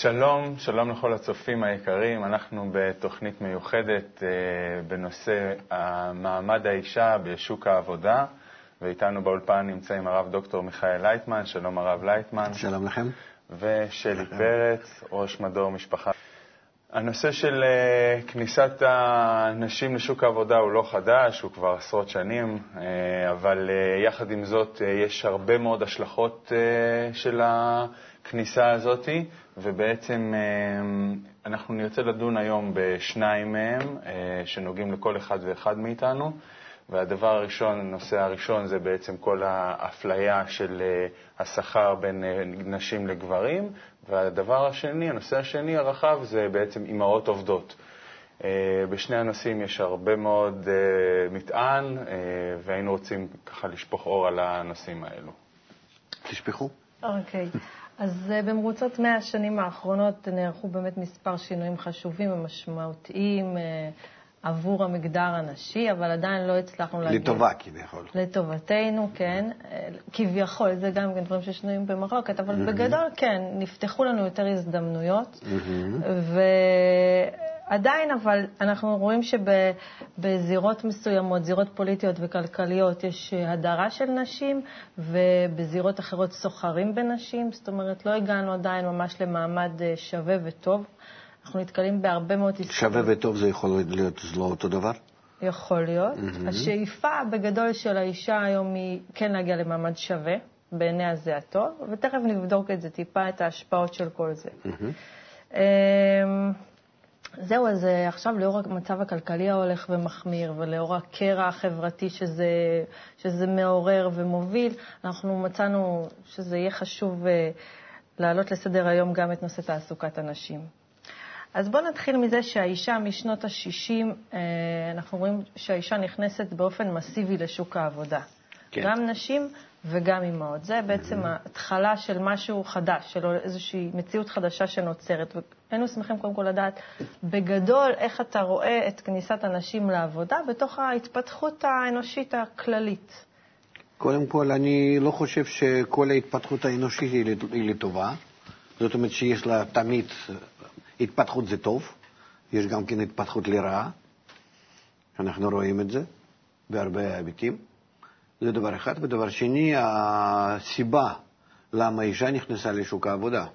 שלום, שלום לכל הצופים היקרים. אנחנו בתוכנית מיוחדת אה, בנושא מעמד האישה בשוק העבודה, ואיתנו באולפן נמצאים הרב דוקטור מיכאל לייטמן. שלום הרב לייטמן. שלום לכם. ושלי פרץ, ראש מדור משפחה. הנושא של אה, כניסת הנשים לשוק העבודה הוא לא חדש, הוא כבר עשרות שנים, אה, אבל אה, יחד עם זאת יש הרבה מאוד השלכות של הכניסה הזאת, ובעצם אנחנו נרצה לדון היום בשניים מהם, שנוגעים לכל אחד ואחד מאיתנו. והדבר הראשון, הנושא הראשון, זה בעצם כל האפליה של השכר בין נשים לגברים, והדבר השני, הנושא השני הרחב, זה בעצם אימהות עובדות. אה, בשני הנושאים יש הרבה מאוד אה, מטען, אה, והיינו רוצים ככה לשפוך אור על הנושאים האלו. תשפכו. אוקיי. Okay. אז במרוצות 100 השנים האחרונות נערכו באמת מספר שינויים חשובים ומשמעותיים עבור המגדר הנשי, אבל עדיין לא הצלחנו להגיע... לטובה כביכול. לטובתנו, כן. כביכול, זה גם כן דברים ששנויים במחלוקת, אבל mm-hmm. בגדול, כן, נפתחו לנו יותר הזדמנויות, mm-hmm. ועדיין, אבל אנחנו רואים שבזירות מסוימות, זירות פוליטיות וכלכליות, יש הדרה של נשים, ובזירות אחרות סוחרים בנשים, זאת אומרת, לא הגענו עדיין ממש למעמד שווה וטוב. אנחנו נתקלים בהרבה מאוד עסקאות. שווה וטוב זה יכול להיות לא אותו דבר? יכול להיות. Mm-hmm. השאיפה בגדול של האישה היום היא כן להגיע למעמד שווה, בעיני הזה הטוב, ותכף נבדוק את זה טיפה, את ההשפעות של כל זה. Mm-hmm. זהו, אז אה, עכשיו לאור המצב הכלכלי ההולך ומחמיר, ולאור הקרע החברתי שזה, שזה מעורר ומוביל, אנחנו מצאנו שזה יהיה חשוב אה, להעלות לסדר היום גם את נושא תעסוקת הנשים. אז בואו נתחיל מזה שהאישה משנות ה-60, אה, אנחנו רואים שהאישה נכנסת באופן מסיבי לשוק העבודה. כן. גם נשים וגם אימהות. זה בעצם ההתחלה של משהו חדש, של איזושהי מציאות חדשה שנוצרת. והיינו שמחים קודם כל לדעת בגדול איך אתה רואה את כניסת הנשים לעבודה בתוך ההתפתחות האנושית הכללית. קודם כל, אני לא חושב שכל ההתפתחות האנושית היא לטובה. זאת אומרת שיש לה תמיד התפתחות זה טוב, יש גם כן התפתחות לרעה, אנחנו רואים את זה בהרבה היבטים. זה דבר אחד. ודבר שני, הסיבה למה אישה נכנסה לשוק העבודה.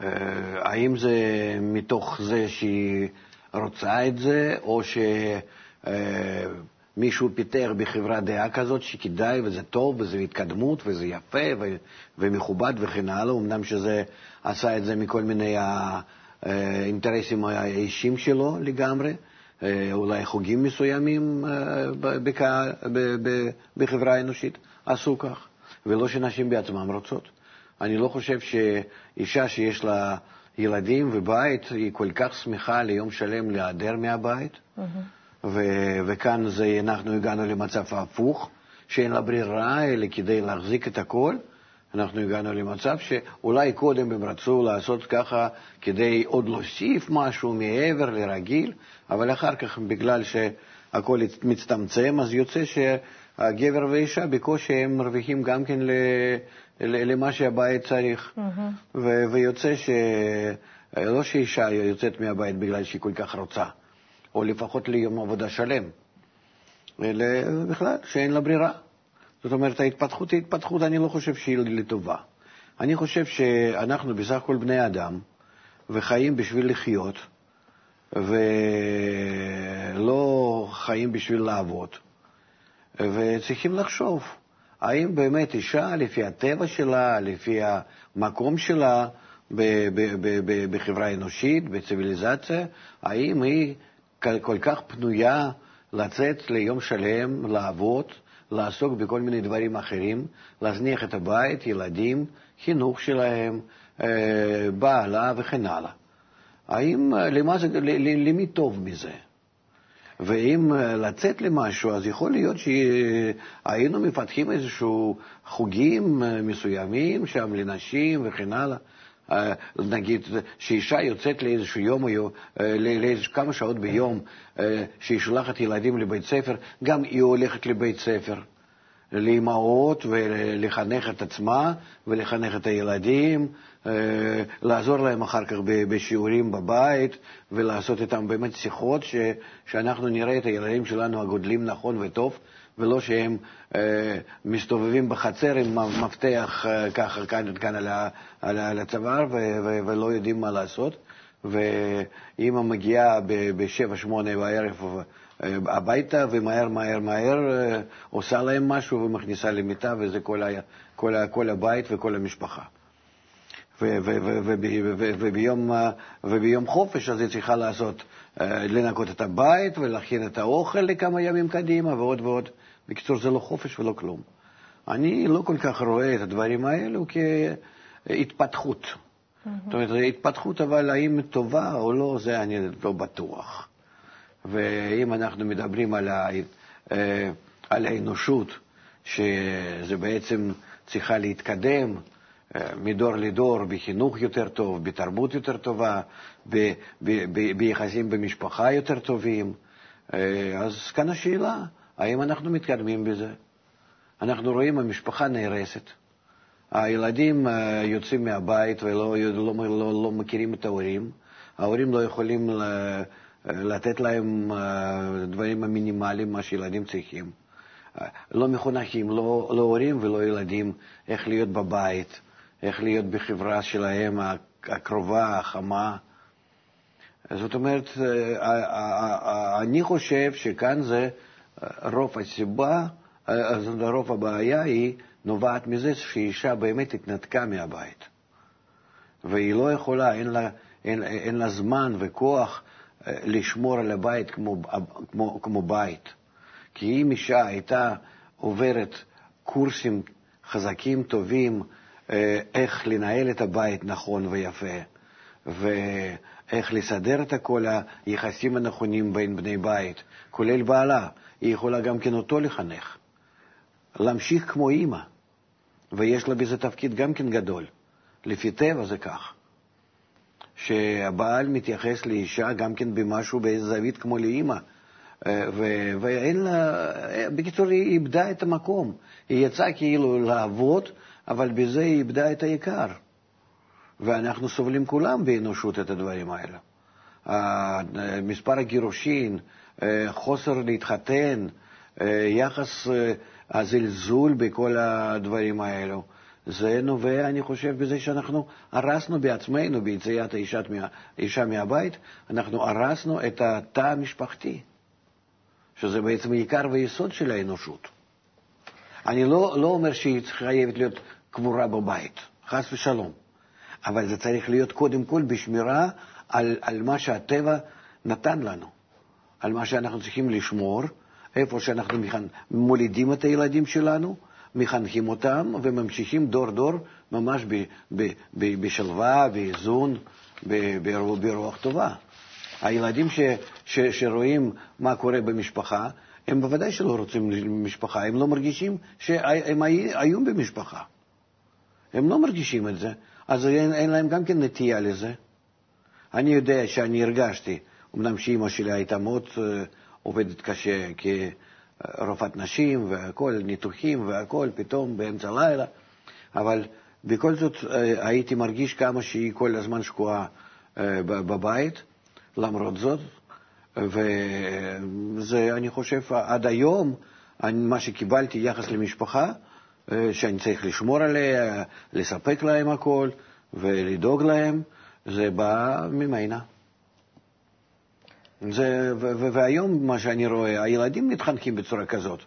אה, האם זה מתוך זה שהיא רוצה את זה, או שמישהו פיתח בחברה דעה כזאת שכדאי וזה טוב וזה התקדמות וזה יפה ומכובד וכן הלאה, אמנם שזה עשה את זה מכל מיני האינטרסים האישיים שלו לגמרי, אה, אולי חוגים מסוימים אה, בחברה האנושית עשו כך, ולא שנשים בעצמן רוצות. אני לא חושב שאישה שיש לה ילדים ובית, היא כל כך שמחה ליום שלם להיעדר מהבית, mm-hmm. ו- וכאן זה, אנחנו הגענו למצב הפוך, שאין לה ברירה אלא כדי להחזיק את הכל, אנחנו הגענו למצב שאולי קודם הם רצו לעשות ככה כדי עוד להוסיף משהו מעבר לרגיל, אבל אחר כך, בגלל שהכול מצטמצם, אז יוצא שהגבר והאישה בקושי הם מרוויחים גם כן למה שהבית צריך. Mm-hmm. ויוצא שלא שאישה יוצאת מהבית בגלל שהיא כל כך רוצה, או לפחות ליום עבודה שלם, אלא בכלל שאין לה ברירה. זאת אומרת, ההתפתחות היא התפתחות, אני לא חושב שהיא לטובה. אני חושב שאנחנו בסך הכל בני אדם, וחיים בשביל לחיות, ולא חיים בשביל לעבוד, וצריכים לחשוב, האם באמת אישה, לפי הטבע שלה, לפי המקום שלה בחברה האנושית, בציוויליזציה, האם היא כל כך פנויה לצאת ליום שלם, לעבוד, לעסוק בכל מיני דברים אחרים, להזניח את הבית, ילדים, חינוך שלהם, אה, בעלה וכן הלאה. האם, למה זה, למי טוב מזה? ואם אה, לצאת למשהו, אז יכול להיות שהיינו מפתחים איזשהו חוגים אה, מסוימים שם לנשים וכן הלאה. נגיד שאישה יוצאת לאיזשהו יום, לכמה שעות ביום, שהיא שולחת ילדים לבית ספר, גם היא הולכת לבית ספר. לאימהות ולחנך את עצמה ולחנך את הילדים, אה, לעזור להם אחר כך בשיעורים בבית ולעשות איתם באמת שיחות ש, שאנחנו נראה את הילדים שלנו הגודלים נכון וטוב, ולא שהם אה, מסתובבים בחצר עם מפתח אה, ככה כאן, כאן על, על, על הצוואר ו, ו, ולא יודעים מה לעשות. ואימא מגיעה בשבע, שמונה בערב אה, הביתה, ומהר, מהר, מהר אה, עושה להם משהו ומכניסה למיטה, וזה כל, ה, כל, ה, כל הבית וכל המשפחה. וביום, וביום חופש אז היא צריכה לעשות, אה, לנקות את הבית ולהכין את האוכל לכמה ימים קדימה ועוד ועוד. בקיצור, זה לא חופש ולא כלום. אני לא כל כך רואה את הדברים האלו כהתפתחות. זאת אומרת, התפתחות, אבל האם טובה או לא, זה אני לא בטוח. ואם אנחנו מדברים על, ה, אה, על האנושות, שזה בעצם צריכה להתקדם אה, מדור לדור בחינוך יותר טוב, בתרבות יותר טובה, ב, ב, ב, ביחסים במשפחה יותר טובים, אה, אז כאן השאלה, האם אנחנו מתקדמים בזה? אנחנו רואים המשפחה נהרסת. הילדים יוצאים מהבית ולא לא, לא, לא מכירים את ההורים, ההורים לא יכולים לתת להם אה, דברים המינימליים, מה שילדים צריכים. אה, לא מחונכים, לא, לא הורים ולא ילדים, איך להיות בבית, איך להיות בחברה שלהם הקרובה, החמה. זאת אומרת, אה, אני חושב שכאן זה רוב הסיבה, רוב הבעיה היא נובעת מזה שאישה באמת התנתקה מהבית. והיא לא יכולה, אין לה, אין, אין לה זמן וכוח לשמור על הבית כמו, כמו, כמו בית. כי אם אישה הייתה עוברת קורסים חזקים, טובים, אה, איך לנהל את הבית נכון ויפה, ואיך לסדר את כל היחסים הנכונים בין בני בית, כולל בעלה, היא יכולה גם כן אותו לחנך. להמשיך כמו אימא, ויש לה בזה תפקיד גם כן גדול. לפי טבע זה כך. שהבעל מתייחס לאישה גם כן במשהו, באיזה זווית כמו לאימא. אה, ואין לה, בקיצור, היא איבדה את המקום. היא יצאה כאילו לעבוד, אבל בזה היא איבדה את העיקר. ואנחנו סובלים כולם באנושות את הדברים האלה. מספר הגירושין, אה, חוסר להתחתן, אה, יחס הזלזול בכל הדברים האלו. זה נובע, אני חושב, בזה שאנחנו הרסנו בעצמנו, ביציאת האישה מהבית, אנחנו הרסנו את התא המשפחתי, שזה בעצם עיקר ויסוד של האנושות. אני לא, לא אומר שהיא חייבת להיות קבורה בבית, חס ושלום, אבל זה צריך להיות קודם כל בשמירה על, על מה שהטבע נתן לנו, על מה שאנחנו צריכים לשמור, איפה שאנחנו מולידים את הילדים שלנו, מחנכים אותם וממשיכים דור-דור ממש ב, ב, ב, בשלווה, באיזון, ברוח טובה. הילדים ש, ש, שרואים מה קורה במשפחה, הם בוודאי שלא רוצים משפחה, הם לא מרגישים שהם היו במשפחה. הם לא מרגישים את זה, אז אין, אין להם גם כן נטייה לזה. אני יודע שאני הרגשתי, אמנם שאימא שלי הייתה מאוד uh, עובדת קשה, כי רופאת נשים והכל, ניתוחים והכל, פתאום באמצע הלילה, אבל בכל זאת אה, הייתי מרגיש כמה שהיא כל הזמן שקועה אה, בבית, למרות זאת, וזה, אני חושב, עד היום, מה שקיבלתי יחס למשפחה, אה, שאני צריך לשמור עליה, לספק להם הכל ולדאוג להם, זה בא ממנה. זה, והיום מה שאני רואה, הילדים מתחנכים בצורה כזאת.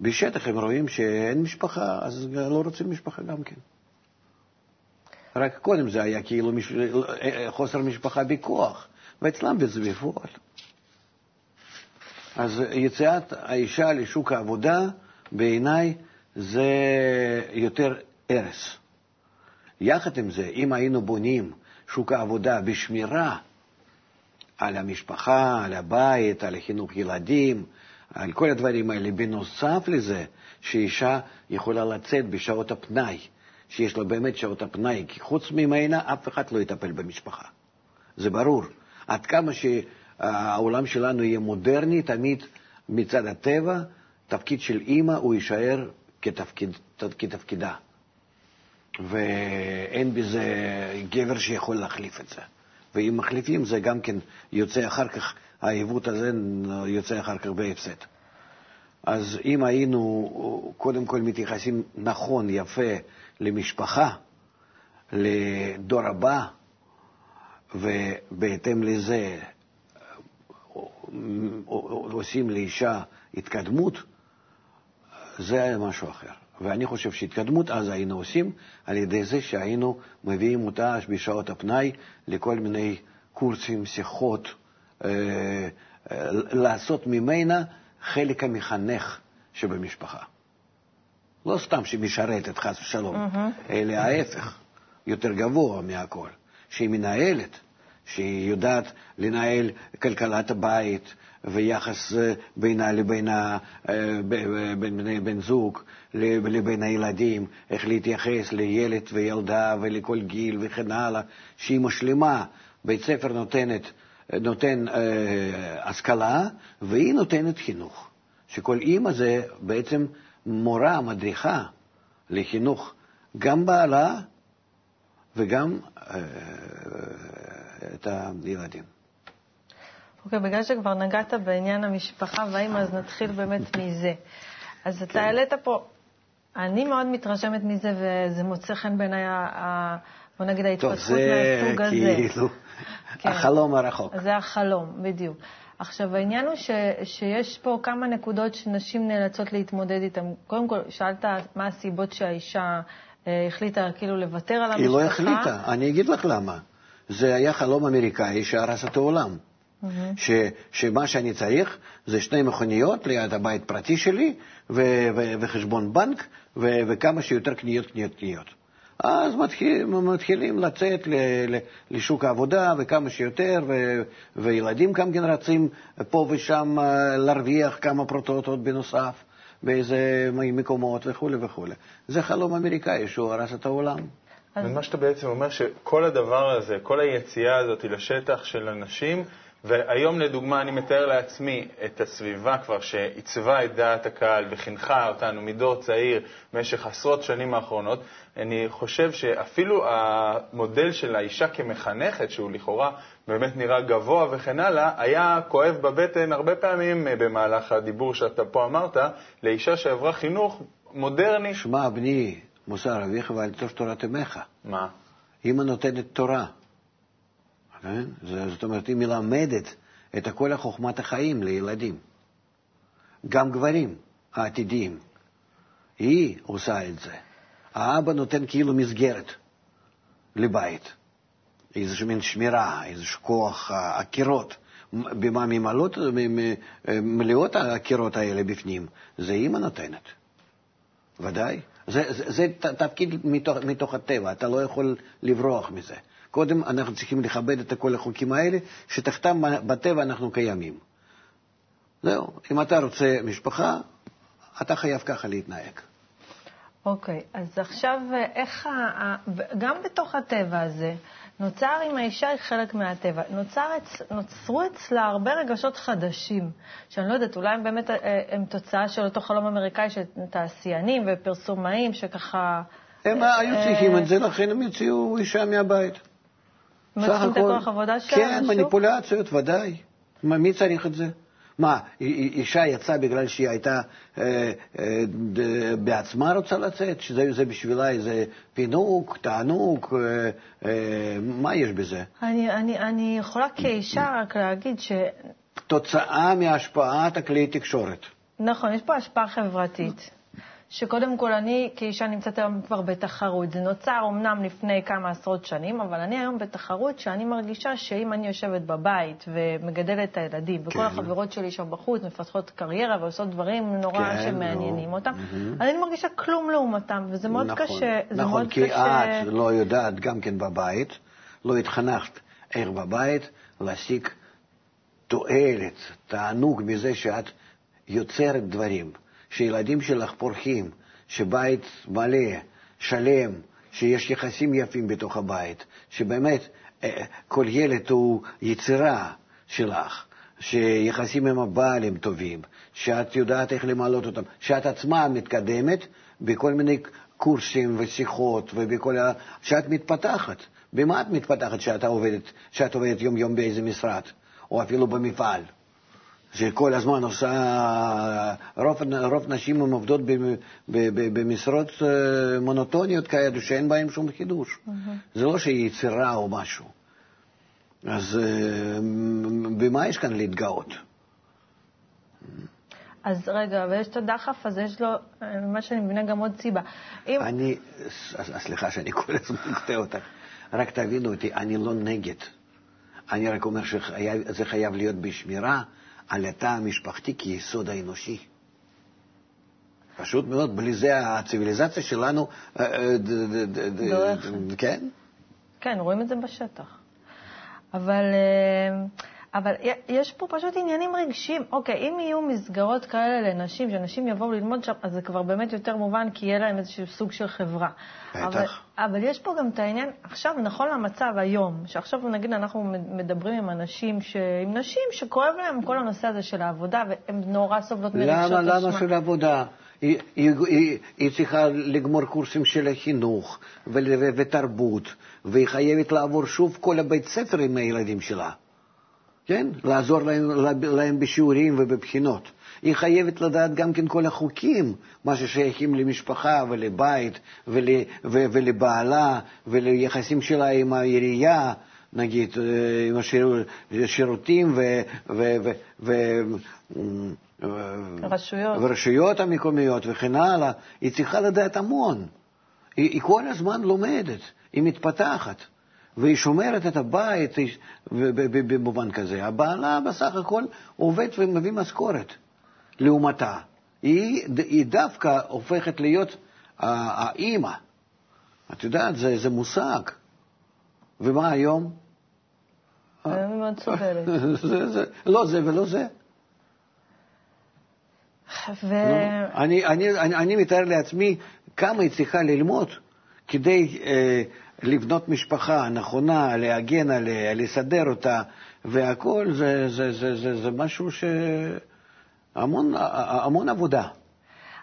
בשטח הם רואים שאין משפחה, אז לא רוצים משפחה גם כן. רק קודם זה היה כאילו מש... חוסר משפחה בכוח, ואצלם בפועל. אז יציאת האישה לשוק העבודה, בעיניי זה יותר הרס. יחד עם זה, אם היינו בונים שוק העבודה בשמירה על המשפחה, על הבית, על חינוך ילדים, על כל הדברים האלה. בנוסף לזה, שאישה יכולה לצאת בשעות הפנאי, שיש לה באמת שעות הפנאי, כי חוץ ממנה אף אחד לא יטפל במשפחה. זה ברור. עד כמה שהעולם שלנו יהיה מודרני, תמיד מצד הטבע, תפקיד של אימא הוא יישאר כתפקיד, כתפקידה. ואין בזה גבר שיכול להחליף את זה. ואם מחליפים, זה גם כן יוצא אחר כך, העיוות הזה יוצא אחר כך בהפסד. אז אם היינו קודם כל מתייחסים נכון, יפה, למשפחה, לדור הבא, ובהתאם לזה עושים לאישה התקדמות, זה היה משהו אחר. ואני חושב שהתקדמות אז היינו עושים על ידי זה שהיינו מביאים אותה בשעות הפנאי לכל מיני קורסים, שיחות, אה, אה, לעשות ממנה חלק המחנך שבמשפחה. לא סתם שמשרתת, חס ושלום, mm-hmm. אלא ההפך, יותר גבוה מהכל, שהיא מנהלת, שהיא יודעת לנהל כלכלת הבית ויחס אה, בינה לבין אה, בן, בן זוג, לבין הילדים, איך להתייחס לילד וילדה ולכל גיל וכן הלאה, שהיא משלימה. בית ספר נותנת, נותן אה, השכלה והיא נותנת חינוך. שכל אימא זה בעצם מורה, מדריכה לחינוך גם בעלה וגם אה, את הילדים. אוקיי, okay, בגלל שכבר נגעת בעניין המשפחה והאימא, אז נתחיל באמת מזה. אז אתה כן. העלית פה, אני מאוד מתרשמת מזה, וזה מוצא חן בעיניי, בוא נגיד, ההתפתחות מהסוג הזה. טוב, זה כאילו כן. החלום הרחוק. זה החלום, בדיוק. עכשיו, העניין הוא ש, שיש פה כמה נקודות שנשים נאלצות להתמודד איתן. קודם כל, שאלת מה הסיבות שהאישה אה, החליטה כאילו לוותר על המשפחה. היא לא החליטה, אני אגיד לך למה. זה היה חלום אמריקאי שהרס את העולם. Mm-hmm. ש, שמה שאני צריך זה שני מכוניות ליד הבית פרטי שלי ו, ו, וחשבון בנק ו, וכמה שיותר קניות, קניות, קניות. אז מתחיל, מתחילים לצאת לשוק העבודה וכמה שיותר, ו, וילדים גם כן רצים פה ושם אה, להרוויח כמה פרוטות עוד בנוסף באיזה מקומות וכולי וכולי. זה חלום אמריקאי שהוא הרס את העולם. ומה שאתה בעצם אומר, שכל הדבר הזה, כל היציאה הזאת לשטח של אנשים, והיום לדוגמה אני מתאר לעצמי את הסביבה כבר שעיצבה את דעת הקהל וחינכה אותנו מדור צעיר במשך עשרות שנים האחרונות, אני חושב שאפילו המודל של האישה כמחנכת, שהוא לכאורה באמת נראה גבוה וכן הלאה, היה כואב בבטן הרבה פעמים במהלך הדיבור שאתה פה אמרת, לאישה שעברה חינוך מודרני. שמע, בני, מוסר אביך ואל תורת אמך. מה? אמא נותנת תורה. כן? זאת אומרת, היא מלמדת את כל חוכמת החיים לילדים. גם גברים העתידיים. היא עושה את זה. האבא נותן כאילו מסגרת לבית, איזושהי מין שמירה, איזשהו כוח הקירות. במה ממלאות, מלאות הקירות האלה בפנים? זה אימא נותנת, ודאי. זה, זה, זה תפקיד מתוך, מתוך הטבע, אתה לא יכול לברוח מזה. קודם אנחנו צריכים לכבד את כל החוקים האלה, שתחתם בטבע אנחנו קיימים. זהו, אם אתה רוצה משפחה, אתה חייב ככה להתנהג. אוקיי, okay, אז עכשיו איך, ה... גם בתוך הטבע הזה, נוצר, אם האישה היא חלק מהטבע, נוצר, נוצרו אצלה הרבה רגשות חדשים, שאני לא יודעת, אולי הם באמת אה, הם תוצאה של אותו חלום אמריקאי של תעשיינים ופרסומאים שככה... הם היו צריכים את זה, לכן הם יוציאו אישה מהבית. עבודה שלהם? כן, מניפולציות, ודאי. מי צריך את זה? מה, אישה יצאה בגלל שהיא הייתה אה, אה, בעצמה רוצה לצאת? שזה בשבילה איזה פינוק, תענוג, אה, אה, מה יש בזה? אני, אני, אני יכולה כאישה רק להגיד ש... תוצאה מהשפעת הכלי תקשורת. נכון, יש פה השפעה חברתית. שקודם כל אני כאישה נמצאת היום כבר בתחרות. זה נוצר אמנם לפני כמה עשרות שנים, אבל אני היום בתחרות שאני מרגישה שאם אני יושבת בבית ומגדלת את הילדים, וכל כן. החברות שלי שם בחוץ מפתחות קריירה ועושות דברים נורא כן, שמעניינים לא. אותם, mm-hmm. אני מרגישה כלום לעומתם, וזה מאוד נכון, קשה. נכון, מאוד כי קשה... את לא יודעת גם כן בבית, לא התחנכת איך בבית להשיג תועלת, תענוג מזה שאת יוצרת דברים. שילדים שלך פורחים, שבית מלא, שלם, שיש יחסים יפים בתוך הבית, שבאמת אה, כל ילד הוא יצירה שלך, שיחסים עם הבעל הם טובים, שאת יודעת איך למלות אותם, שאת עצמה מתקדמת בכל מיני קורסים ושיחות ובכל ה... שאת מתפתחת. במה את מתפתחת כשאת עובדת, עובדת יום-יום באיזה משרד, או אפילו במפעל? שכל הזמן עושה, רוב, רוב נשים הן עובדות במשרות אה, מונוטוניות כאלו שאין בהן שום חידוש. Mm-hmm. זה לא שהיא יצירה או משהו. אז אה, במה יש כאן להתגאות? אז רגע, ויש את הדחף, אז יש לו, ממה שאני מבינה, גם עוד סיבה. אם... אני, סליחה שאני כל הזמן קוטע אותך, רק תבינו אותי, אני לא נגד. אני רק אומר שזה חייב להיות בשמירה על התא המשפחתי כיסוד האנושי. פשוט מאוד, בלי זה הציוויליזציה שלנו... דורכת. כן? כן, רואים את זה בשטח. אבל... אבל יש פה פשוט עניינים רגשיים. אוקיי, אם יהיו מסגרות כאלה לנשים, שאנשים יבואו ללמוד שם, אז זה כבר באמת יותר מובן, כי יהיה להם איזשהו סוג של חברה. בטח. אבל, אבל יש פה גם את העניין, עכשיו, נכון למצב היום, שעכשיו נגיד אנחנו מדברים עם אנשים, ש... עם נשים שכואב להם כל הנושא הזה של העבודה, והן נורא סובלות מרגשות אשמה. למה? למה של עבודה? היא, היא, היא, היא צריכה לגמור קורסים של החינוך ותרבות, והיא חייבת לעבור שוב כל הבית ספר עם הילדים שלה. כן? לעזור להם, להם בשיעורים ובבחינות. היא חייבת לדעת גם כן כל החוקים, מה ששייכים למשפחה ולבית ול, ו, ולבעלה וליחסים שלה עם העירייה, נגיד, אה, עם השירותים ו... ו, ו, ו רשויות. ורשויות המקומיות וכן הלאה, היא צריכה לדעת המון. היא, היא כל הזמן לומדת, היא מתפתחת. והיא שומרת את הבית במובן כזה. הבעלה בסך הכל עובד ומביא משכורת לעומתה. היא, היא דווקא הופכת להיות האימא. את יודעת, זה, זה מושג. ומה היום? היום היא מאוד סובלת. לא זה ולא זה. ו... אני, אני, אני, אני מתאר לעצמי כמה היא צריכה ללמוד כדי אה, לבנות משפחה נכונה, להגן עליה, לסדר אותה, והכול זה, זה, זה, זה, זה משהו ש... המון, המון עבודה.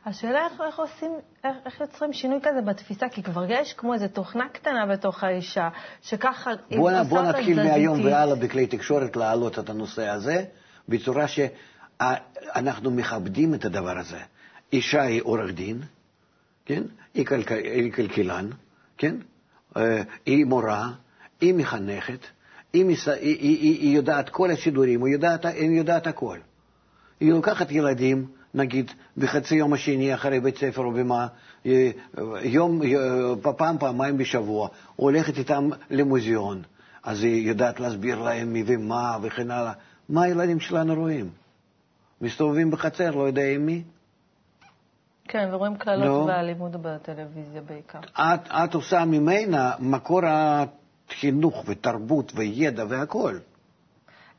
השאלה איך, איך עושים, איך, איך יוצרים שינוי כזה בתפיסה, כי כבר יש כמו איזו תוכנה קטנה בתוך האישה, שככה... בוא, בוא נתחיל מהיום והלאה בכלי תקשורת להעלות את הנושא הזה, בצורה שאנחנו מכבדים את הדבר הזה. אישה היא עורך דין, כן? היא, כלכל, היא כלכלן, כן? אה, היא מורה, היא מחנכת, היא, היא, היא, היא יודעת כל השידורים, היא יודעת, היא יודעת הכל. היא לוקחת ילדים, נגיד, בחצי יום השני אחרי בית ספר או במה, אה, יום, אה, פעם, פעמיים בשבוע, הולכת איתם למוזיאון, אז היא יודעת להסביר להם מי ומה וכן הלאה. מה הילדים שלנו רואים? מסתובבים בחצר, לא יודע עם מי? כן, ורואים קללות לא. בטלוויזיה בעיקר. את, את עושה ממנה מקור החינוך ותרבות וידע והכול.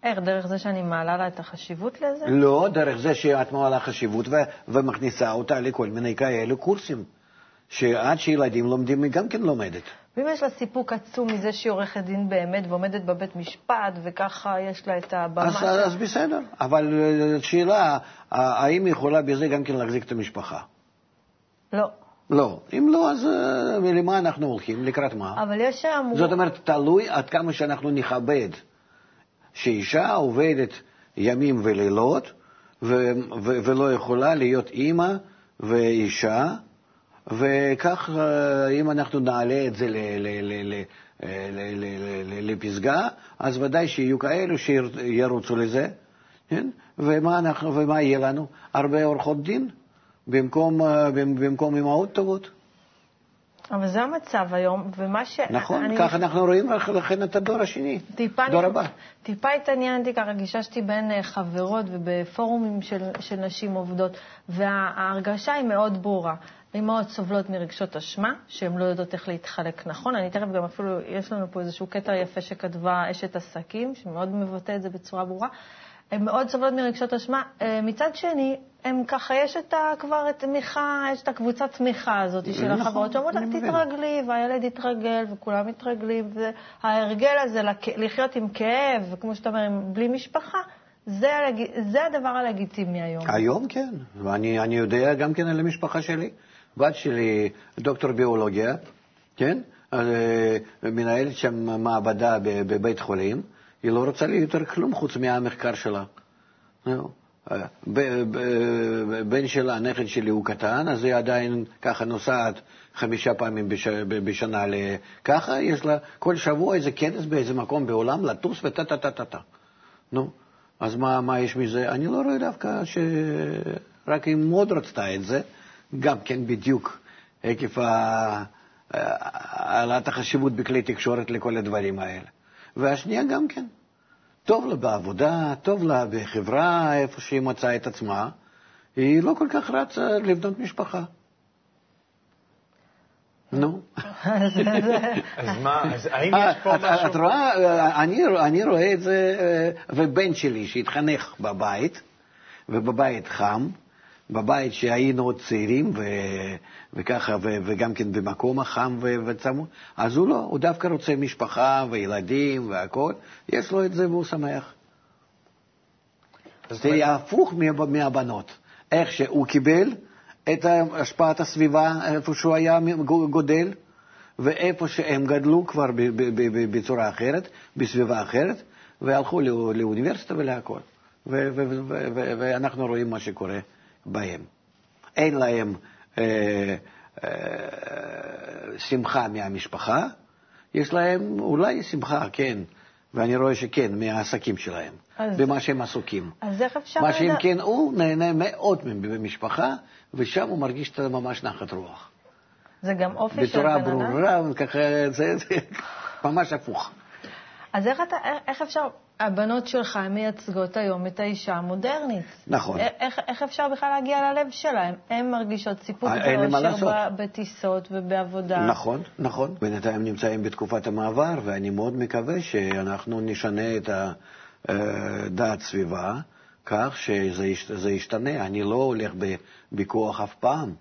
איך? דרך זה שאני מעלה לה את החשיבות לזה? לא, דרך זה שאת מעלה חשיבות ו- ומכניסה אותה לכל מיני כאלה קורסים, שעד שילדים לומדים היא גם כן לומדת. ואם יש לה סיפוק עצום מזה שהיא עורכת דין באמת ועומדת בבית משפט, וככה יש לה את הבמה... אז, של... אז בסדר, אבל שאלה, האם היא יכולה בזה גם כן להחזיק את המשפחה? לא. לא. אם לא, אז אה, למה אנחנו הולכים? לקראת מה? אבל יש שם... זאת אומרת, תלוי עד כמה שאנחנו נכבד שאישה עובדת ימים ולילות ו- ו- ולא יכולה להיות אימא ואישה, וכך אה, אם אנחנו נעלה את זה לפסגה, אז ודאי שיהיו כאלו שירוצו לזה, כן? ומה, אנחנו, ומה יהיה לנו? הרבה עורכות דין? במקום, אה, במקום אמהות טובות. אבל זה המצב היום, ומה ש... נכון, אני... ככה אנחנו רואים לכן את הדור השני, טיפה דור הבא. טיפה התעניינתי, ככה גיששתי בין אה, חברות ובפורומים של, של נשים עובדות, וההרגשה היא מאוד ברורה. אמהות סובלות מרגשות אשמה, שהן לא יודעות איך להתחלק נכון. אני תכף גם אפילו, יש לנו פה איזשהו קטע יפה שכתבה אשת עסקים, שמאוד מבטא את זה בצורה ברורה. הן מאוד סובלות מרגשות אשמה. אה, מצד שני, הם ככה, יש את ה, כבר תמיכה, יש את הקבוצת תמיכה הזאת של נכון, החברות שאומרות לך, תתרגלי, והילד יתרגל, וכולם מתרגלים, וההרגל הזה לחיות עם כאב, וכמו שאתה אומר, בלי משפחה, זה, זה הדבר הלגיטימי היום. היום כן, ואני יודע גם כן על המשפחה שלי, בת שלי דוקטור ביולוגיה, כן? אה, מנהלת שם מעבדה בבית חולים, היא לא רוצה לי יותר כלום חוץ מהמחקר שלה. בן שלה, הנכד שלי הוא קטן, אז היא עדיין ככה נוסעת חמישה פעמים בשנה ככה, יש לה כל שבוע איזה כנס באיזה מקום בעולם, לטוס וטה-טה-טה-טה. נו, אז מה, מה יש מזה? אני לא רואה דווקא שרק היא מאוד רצתה את זה, גם כן בדיוק עקב העלאת החשיבות בכלי תקשורת לכל הדברים האלה. והשנייה גם כן. טוב לה בעבודה, טוב לה בחברה, איפה שהיא מצאה את עצמה, היא לא כל כך רצה לבנות משפחה. נו. אז מה, אז האם יש פה משהו... את רואה, אני רואה את זה, ובן שלי שהתחנך בבית, ובבית חם, בבית שהיינו עוד צעירים, וככה, ו, וגם כן במקום החם וצמוד, אז הוא לא, הוא דווקא רוצה משפחה וילדים והכול, יש לו את זה והוא שמח. זה יהיה הפוך מהבנות, איך שהוא קיבל את השפעת הסביבה איפה שהוא היה גודל, ואיפה שהם גדלו כבר בצורה אחרת, בסביבה אחרת, והלכו לאוניברסיטה ולהכול. ואנחנו רואים מה שקורה. בהם. אין להם שמחה מהמשפחה, יש להם אולי שמחה, כן, ואני רואה שכן, מהעסקים שלהם, אז, במה שהם עסוקים. אז איך אפשר... מה שהם כן, הוא נהנה מאוד במשפחה, ושם הוא מרגיש ממש נחת רוח. זה גם אופי של בן אדם? בצורה ברורה, וככה, זה, זה ממש הפוך. אז איך, אתה, איך אפשר, הבנות שלך מייצגות היום את האישה המודרנית. נכון. איך, איך אפשר בכלל להגיע ללב שלהם? הן מרגישות סיפוק ואושר בטיסות ובעבודה. נכון, נכון. בינתיים נמצאים בתקופת המעבר, ואני מאוד מקווה שאנחנו נשנה את הדעת סביבה כך שזה ישתנה. אני לא הולך בכוח אף פעם.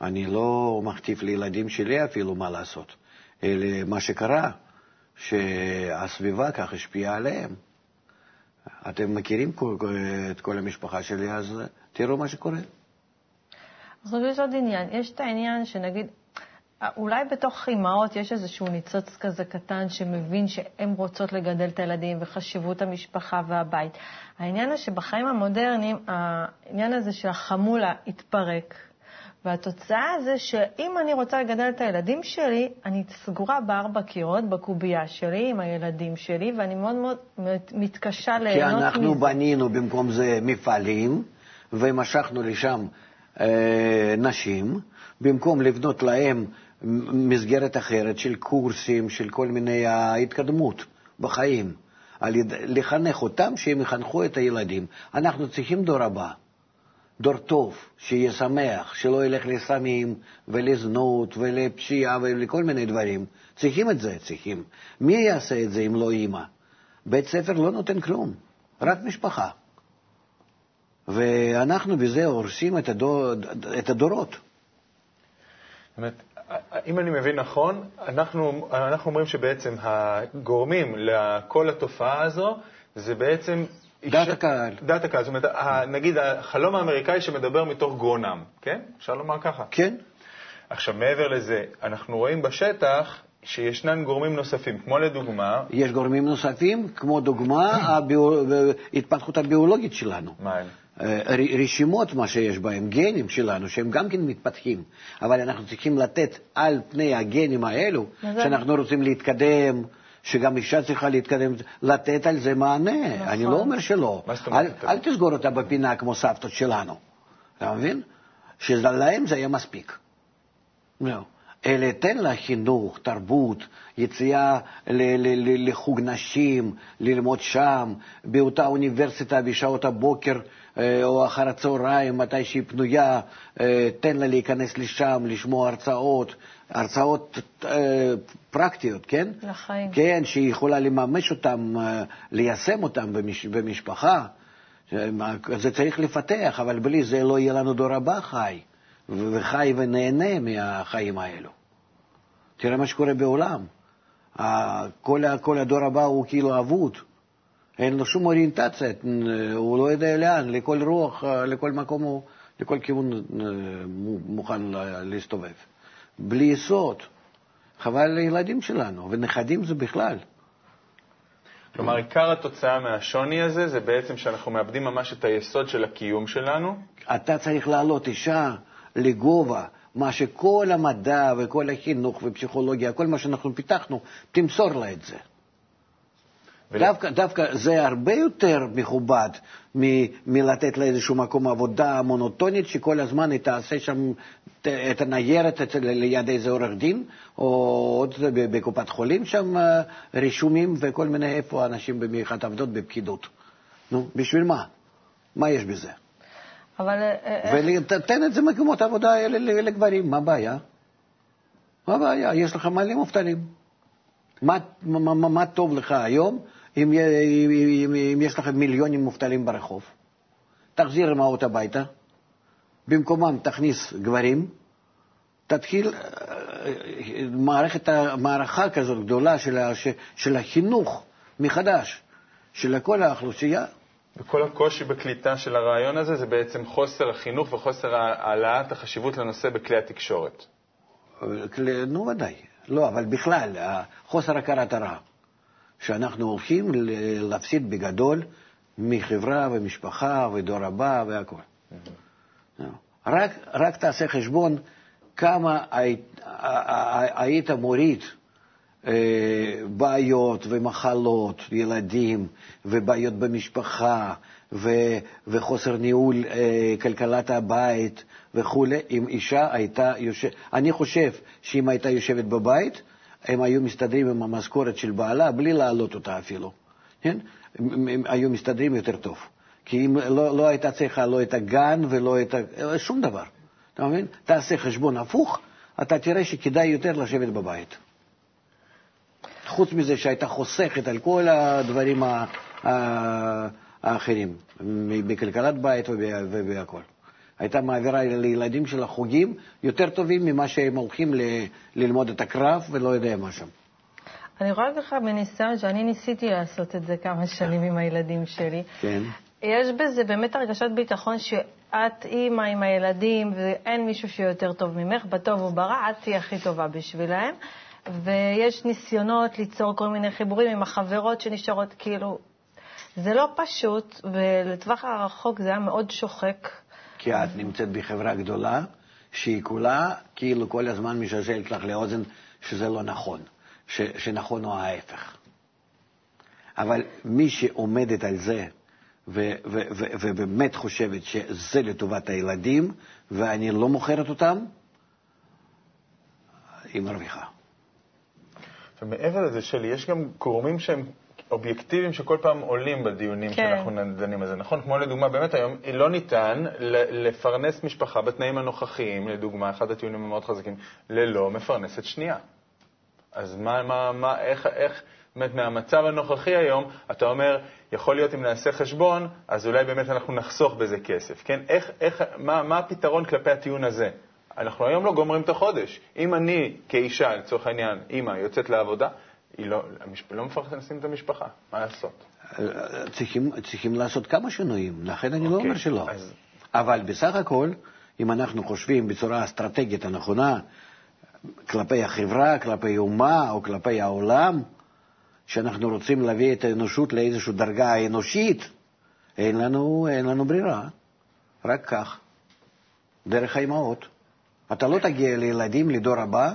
אני לא מכתיב לילדים שלי אפילו מה לעשות. אלא מה שקרה. שהסביבה כך השפיעה עליהם. אתם מכירים את כל המשפחה שלי, אז תראו מה שקורה. אז יש עוד עניין. יש את העניין שנגיד, אולי בתוך אימהות יש איזשהו ניצוץ כזה קטן שמבין שהן רוצות לגדל את הילדים וחשיבות המשפחה והבית. העניין הוא שבחיים המודרניים, העניין הזה של החמולה התפרק. והתוצאה זה שאם אני רוצה לגדל את הילדים שלי, אני סגורה בארבע קירות, בקובייה שלי, עם הילדים שלי, ואני מאוד מאוד מתקשה ליהנות מזה. כי אנחנו מזה. בנינו במקום זה מפעלים, ומשכנו לשם אה, נשים, במקום לבנות להם מסגרת אחרת של קורסים, של כל מיני ההתקדמות בחיים, לחנך אותם שהם יחנכו את הילדים. אנחנו צריכים דור הבא. דור טוב, שיהיה שמח, שלא ילך לסמים ולזנות ולפשיעה ולכל מיני דברים. צריכים את זה, צריכים. מי יעשה את זה אם לא אימא? בית ספר לא נותן כלום, רק משפחה. ואנחנו בזה הורסים את, הדור, את הדורות. באמת, אם אני מבין נכון, אנחנו, אנחנו אומרים שבעצם הגורמים לכל התופעה הזו זה בעצם דעת הקהל. דעת הקהל, זאת אומרת, נגיד החלום האמריקאי שמדבר מתוך גרונם, כן? אפשר לומר ככה. כן. עכשיו, מעבר לזה, אנחנו רואים בשטח שישנן גורמים נוספים, כמו לדוגמה... יש גורמים נוספים, כמו דוגמה ההתפתחות הביולוגית שלנו. מה הם? אה, רשימות, מה שיש בהם, גנים שלנו, שהם גם כן מתפתחים, אבל אנחנו צריכים לתת על פני הגנים האלו, שאנחנו רוצים להתקדם, שגם אישה צריכה להתקדם, לתת על זה מענה. נכון. אני לא אומר שלא. מה זאת אומרת? אל, אל תסגור אותה בפינה כמו סבתות שלנו. אתה מבין? שלהם זה יהיה מספיק. לא. אלא תן לה חינוך, תרבות, יציאה לחוג נשים, ללמוד שם, באותה אוניברסיטה בשעות הבוקר אה, או אחר הצהריים, מתי שהיא פנויה, אה, תן לה להיכנס לשם, לשמוע הרצאות, הרצאות אה, פרקטיות, כן? לחיים. כן, שהיא יכולה לממש אותן, ליישם אותן במש, במשפחה. זה צריך לפתח, אבל בלי זה לא יהיה לנו דור הבא חי, וחי ונהנה מהחיים האלו. תראה מה שקורה בעולם. כל, כל הדור הבא הוא כאילו אבוד. אין לו שום אוריינטציה, הוא לא יודע לאן, לכל רוח, לכל מקום לכל כיוון אה, מוכן להסתובב. בלי יסוד, חבל לילדים שלנו, ונכדים זה בכלל. כלומר, עיקר התוצאה מהשוני הזה זה בעצם שאנחנו מאבדים ממש את היסוד של הקיום שלנו. אתה צריך להעלות אישה לגובה מה שכל המדע וכל החינוך ופסיכולוגיה, כל מה שאנחנו פיתחנו, תמסור לה את זה. דווקא, דווקא זה הרבה יותר מכובד מלתת לה איזשהו מקום עבודה מונוטונית, שכל הזמן היא תעשה שם את הניירת ליד איזה עורך דין, או עוד בקופת חולים שם אה, רישומים וכל מיני, איפה אנשים במיוחד עבדות בפקידות. נו, בשביל מה? מה יש בזה? אבל... אה, אה, ותתן את זה מקומות עבודה האלה לגברים, מה הבעיה? מה הבעיה? יש לך מלא מובטלים. מה, מה, מה, מה טוב לך היום אם, אם, אם יש לכם מיליונים מובטלים ברחוב? תחזיר אמהות הביתה, במקומם תכניס גברים, תתחיל אה, מערכת, מערכה כזאת גדולה של, של החינוך מחדש של כל האוכלוסייה. וכל הקושי בקליטה של הרעיון הזה זה בעצם חוסר החינוך וחוסר העלאת החשיבות לנושא בכלי התקשורת. נו, ודאי. לא, אבל בכלל, חוסר הכרת הרע, שאנחנו הולכים להפסיד בגדול מחברה ומשפחה ודור הבא והכול. Mm-hmm. רק, רק תעשה חשבון כמה היית, היית מוריד אה, בעיות ומחלות, ילדים, ובעיות במשפחה, ו, וחוסר ניהול אה, כלכלת הבית וכולי, אם אישה הייתה יושבת... אני חושב שאם הייתה יושבת בבית, הם היו מסתדרים עם המשכורת של בעלה בלי להעלות אותה אפילו, כן? הם, הם היו מסתדרים יותר טוב. כי אם לא, לא הייתה צריכה לא את הגן ולא את ה... שום דבר. אתה מבין? תעשה חשבון הפוך, אתה תראה שכדאי יותר לשבת בבית. חוץ מזה שהייתה חוסכת על כל הדברים האחרים, בכלכלת בית ובהכול. הייתה מעבירה לילדים שלה חוגים יותר טובים ממה שהם הולכים ללמוד את הקרב ולא יודע מה שם. אני רואה לך מניסיון שאני ניסיתי לעשות את זה כמה שנים עם הילדים שלי. כן. יש בזה באמת הרגשת ביטחון שאת אימא עם הילדים ואין מישהו שיותר טוב ממך, בטוב וברע, את תהיי הכי טובה בשבילהם. ויש ניסיונות ליצור כל מיני חיבורים עם החברות שנשארות, כאילו, זה לא פשוט, ולטווח הרחוק זה היה מאוד שוחק. כי את נמצאת בחברה גדולה, שהיא כולה, כאילו כל הזמן משלשלת לך לאוזן שזה לא נכון, ש, שנכון הוא ההפך. אבל מי שעומדת על זה, ו- ו- ו- ובאמת חושבת שזה לטובת הילדים, ואני לא מוכרת אותם, היא מרוויחה. ומעבר לזה, שלי, יש גם גורמים שהם אובייקטיביים שכל פעם עולים בדיונים כן. שאנחנו דנים על זה, נכון? כמו לדוגמה, באמת היום לא ניתן לפרנס משפחה בתנאים הנוכחיים, לדוגמה, אחד הטיעונים המאוד חזקים, ללא מפרנסת שנייה. אז מה, מה, מה, איך, איך, באמת, מהמצב הנוכחי היום, אתה אומר, יכול להיות אם נעשה חשבון, אז אולי באמת אנחנו נחסוך בזה כסף, כן? איך, איך, מה, מה הפתרון כלפי הטיעון הזה? אנחנו היום לא גומרים את החודש. אם אני כאישה, לצורך העניין, אימא, יוצאת לעבודה, היא לא, לא מפרנסים את המשפחה, מה לעשות? צריכים, צריכים לעשות כמה שינויים, לכן אני okay, לא אוקיי, אומר שלא. אז... אבל בסך הכל, אם אנחנו חושבים בצורה אסטרטגית הנכונה, כלפי החברה, כלפי אומה או כלפי העולם, שאנחנו רוצים להביא את האנושות לאיזושהי דרגה אנושית, אין לנו, אין לנו ברירה, רק כך, דרך האימהות. אתה לא תגיע לילדים, לדור הבא,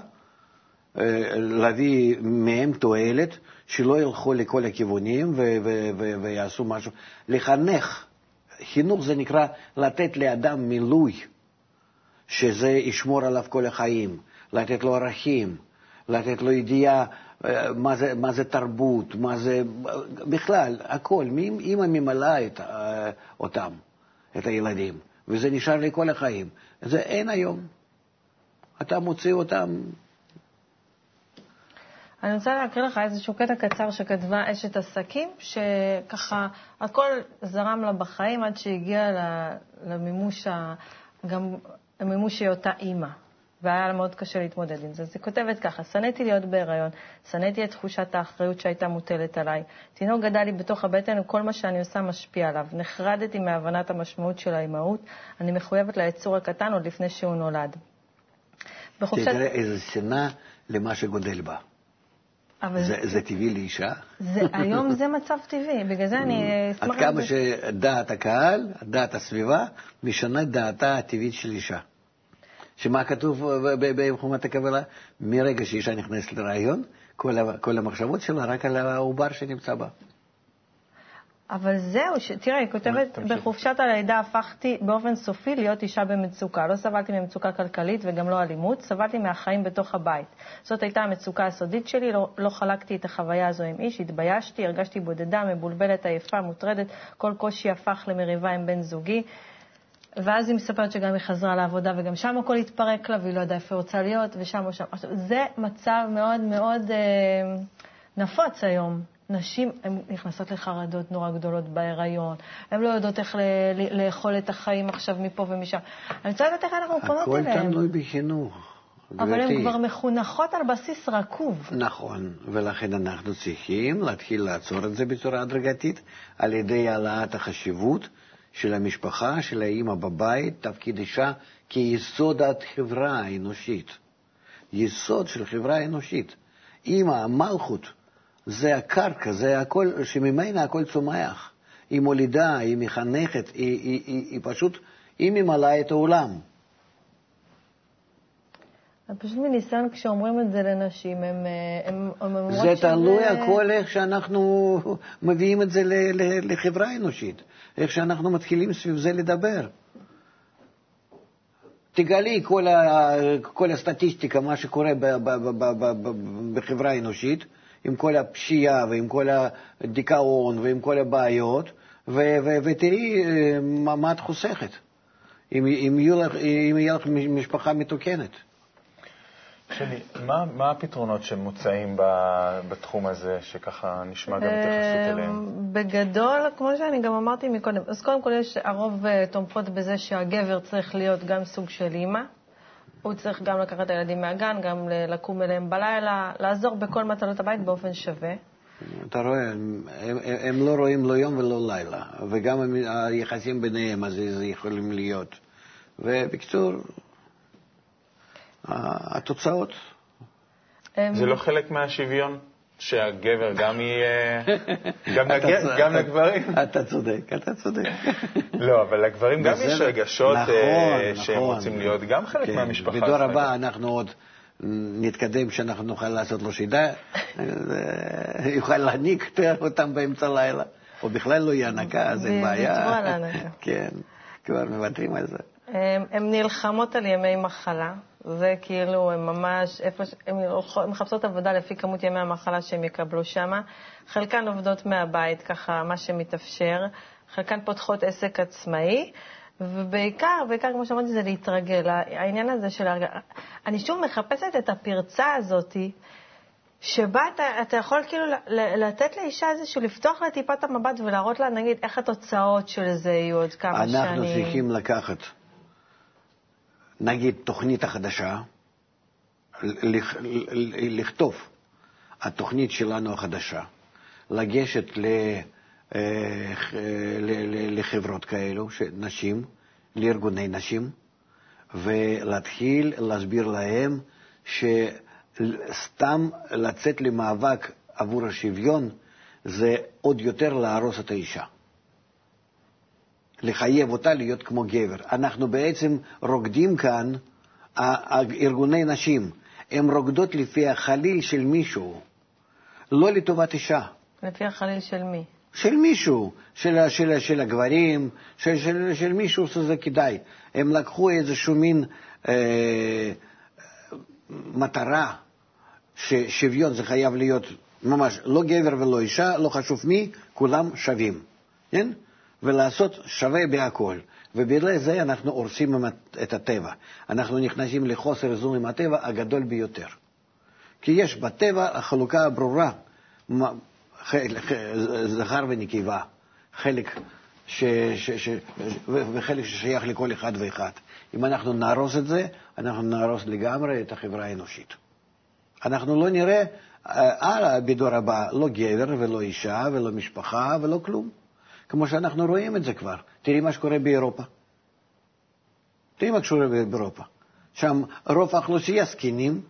להביא מהם תועלת, שלא ילכו לכל הכיוונים ויעשו משהו. לחנך, חינוך זה נקרא לתת לאדם מילוי, שזה ישמור עליו כל החיים, לתת לו ערכים, לתת לו ידיעה אה, מה זה, מה זה תרבות, מה זה, בכלל, הכל. אימא ממלאה את, אה, אותם, את הילדים, וזה נשאר לכל החיים. זה אין היום. אתה מוציא אותם. אני רוצה להקריא לך איזשהו קטע קצר שכתבה אשת עסקים, שככה הכל זרם לה בחיים עד שהגיעה למימוש, ה... גם למימוש היותה אימא. והיה לה מאוד קשה להתמודד עם זה. אז היא כותבת ככה, שנאתי להיות בהיריון, שנאתי את תחושת האחריות שהייתה מוטלת עליי. תינוק גדל לי בתוך הבטן וכל מה שאני עושה משפיע עליו. נחרדתי מהבנת המשמעות של האימהות, אני מחויבת ליצור הקטן עוד לפני שהוא נולד. בחופשת... תראה איזה שנאה למה שגודל בה. אבל... זה, זה טבעי לאישה? זה, היום זה מצב טבעי, בגלל זה אני אשמח... עד כמה שדעת הקהל, דעת הסביבה, משנה דעתה הטבעית של אישה. שמה כתוב בחומת הקבלה? מרגע שאישה נכנסת לרעיון, כל, כל המחשבות שלה רק על העובר שנמצא בה. אבל זהו, ש... תראה, היא כותבת, בחופשת הלידה הפכתי באופן סופי להיות אישה במצוקה. לא סבלתי ממצוקה כלכלית וגם לא אלימות, סבלתי מהחיים בתוך הבית. זאת הייתה המצוקה הסודית שלי, לא, לא חלקתי את החוויה הזו עם איש, התביישתי, הרגשתי בודדה, מבולבלת, עייפה, מוטרדת, כל קושי הפך למריבה עם בן זוגי. ואז היא מספרת שגם היא חזרה לעבודה, וגם שם הכל התפרק לה, והיא לא ידעה איפה היא רוצה להיות, ושם או שם. עכשיו, זה מצב מאוד מאוד אה, נפוץ היום. נשים, הן נכנסות לחרדות נורא גדולות בהיריון, הן לא יודעות איך לאכול את החיים עכשיו מפה ומשם. אני רוצה לדעת איך אנחנו פונות אליהן. הכל תלוי בחינוך. אבל הן כבר מחונכות על בסיס רקוב. נכון, ולכן אנחנו צריכים להתחיל לעצור את זה בצורה הדרגתית על ידי העלאת החשיבות של המשפחה, של האימא בבית, תפקיד אישה כיסוד החברה האנושית. יסוד של חברה אנושית. אימא, המלכות, זה הקרקע, זה הכל, שממנה הכל צומח. היא מולידה, היא מחנכת, היא, היא, היא, היא פשוט, היא ממלאה את העולם. פשוט מניסיון, כשאומרים את זה לנשים, הם, הם, הם אומרות שזה... זה תלוי הכל איך שאנחנו מביאים את זה לחברה אנושית, איך שאנחנו מתחילים סביב זה לדבר. תגלי כל, ה, כל הסטטיסטיקה, מה שקורה ב, ב, ב, ב, ב, בחברה האנושית, עם כל הפשיעה ועם כל הדיכאון ועם כל הבעיות, ו- ו- ותראי אה, מה, מה את חוסכת, אם, אם, אם יהיה לך משפחה מתוקנת. שלי, מה, מה הפתרונות שמוצעים בתחום הזה, שככה נשמע גם התייחסות אליהם? בגדול, כמו שאני גם אמרתי מקודם, אז קודם כל יש, הרוב אה, תומכות בזה שהגבר צריך להיות גם סוג של אימא. הוא צריך גם לקחת את הילדים מהגן, גם לקום אליהם בלילה, לעזור בכל מטלות הבית באופן שווה. אתה רואה, הם, הם, הם לא רואים לא יום ולא לילה, וגם היחסים ביניהם, אז זה יכולים להיות. ובקיצור, התוצאות. זה לא חלק מהשוויון? שהגבר גם יהיה, גם, לגבר, גם לגברים. אתה צודק, אתה צודק. לא, אבל לגברים גם יש רגשות אה, נכון, שהם נכון. רוצים להיות גם חלק כן, מהמשפחה. בדור הבא אנחנו עוד נתקדם, שאנחנו נוכל לעשות לו שידה, יוכל להניק אותם באמצע הלילה, או בכלל לא יהיה הנקה, אז אין בעיה. כן, כבר מוותרים על זה. הן נלחמות על ימי מחלה. זה כאילו, הן ממש, איפה, הן מחפשות עבודה לפי כמות ימי המחלה שהן יקבלו שם. חלקן עובדות מהבית, ככה, מה שמתאפשר. חלקן פותחות עסק עצמאי. ובעיקר, בעיקר, כמו שאמרתי, זה להתרגל. העניין הזה של... אני שוב מחפשת את הפרצה הזאתי, שבה אתה, אתה יכול כאילו לתת לאישה איזשהו, לפתוח לה טיפה את המבט ולהראות לה, נגיד, איך התוצאות של זה יהיו עוד כמה אנחנו שנים. אנחנו צריכים לקחת נגיד, תוכנית החדשה, לכתוב התוכנית שלנו החדשה, לגשת אה, לחברות כאלו, נשים, לארגוני נשים, ולהתחיל להסביר להם שסתם לצאת למאבק עבור השוויון זה עוד יותר להרוס את האישה. לחייב אותה להיות כמו גבר. אנחנו בעצם רוקדים כאן, ארגוני נשים, הן רוקדות לפי החליל של מישהו, לא לטובת אישה. לפי החליל של מי? של מישהו, של, של, של הגברים, של, של, של מישהו שזה כדאי. הם לקחו איזשהו מין אה, מטרה ששוויון זה חייב להיות ממש לא גבר ולא אישה, לא חשוב מי, כולם שווים. כן? ולעשות שווה בהכל. ובגלל זה אנחנו הורסים את הטבע. אנחנו נכנסים לחוסר איזון עם הטבע הגדול ביותר. כי יש בטבע החלוקה הברורה, זכר ונקבה, חלק ש, ש, ש, וחלק ששייך לכל אחד ואחד. אם אנחנו נהרוס את זה, אנחנו נהרוס לגמרי את החברה האנושית. אנחנו לא נראה הלאה בדור הבא לא גבר ולא אישה ולא משפחה ולא כלום, כמו שאנחנו רואים את זה כבר. תראי מה שקורה באירופה. תראי מה שקורה באירופה. שם רוב האוכלוסייה זקנים,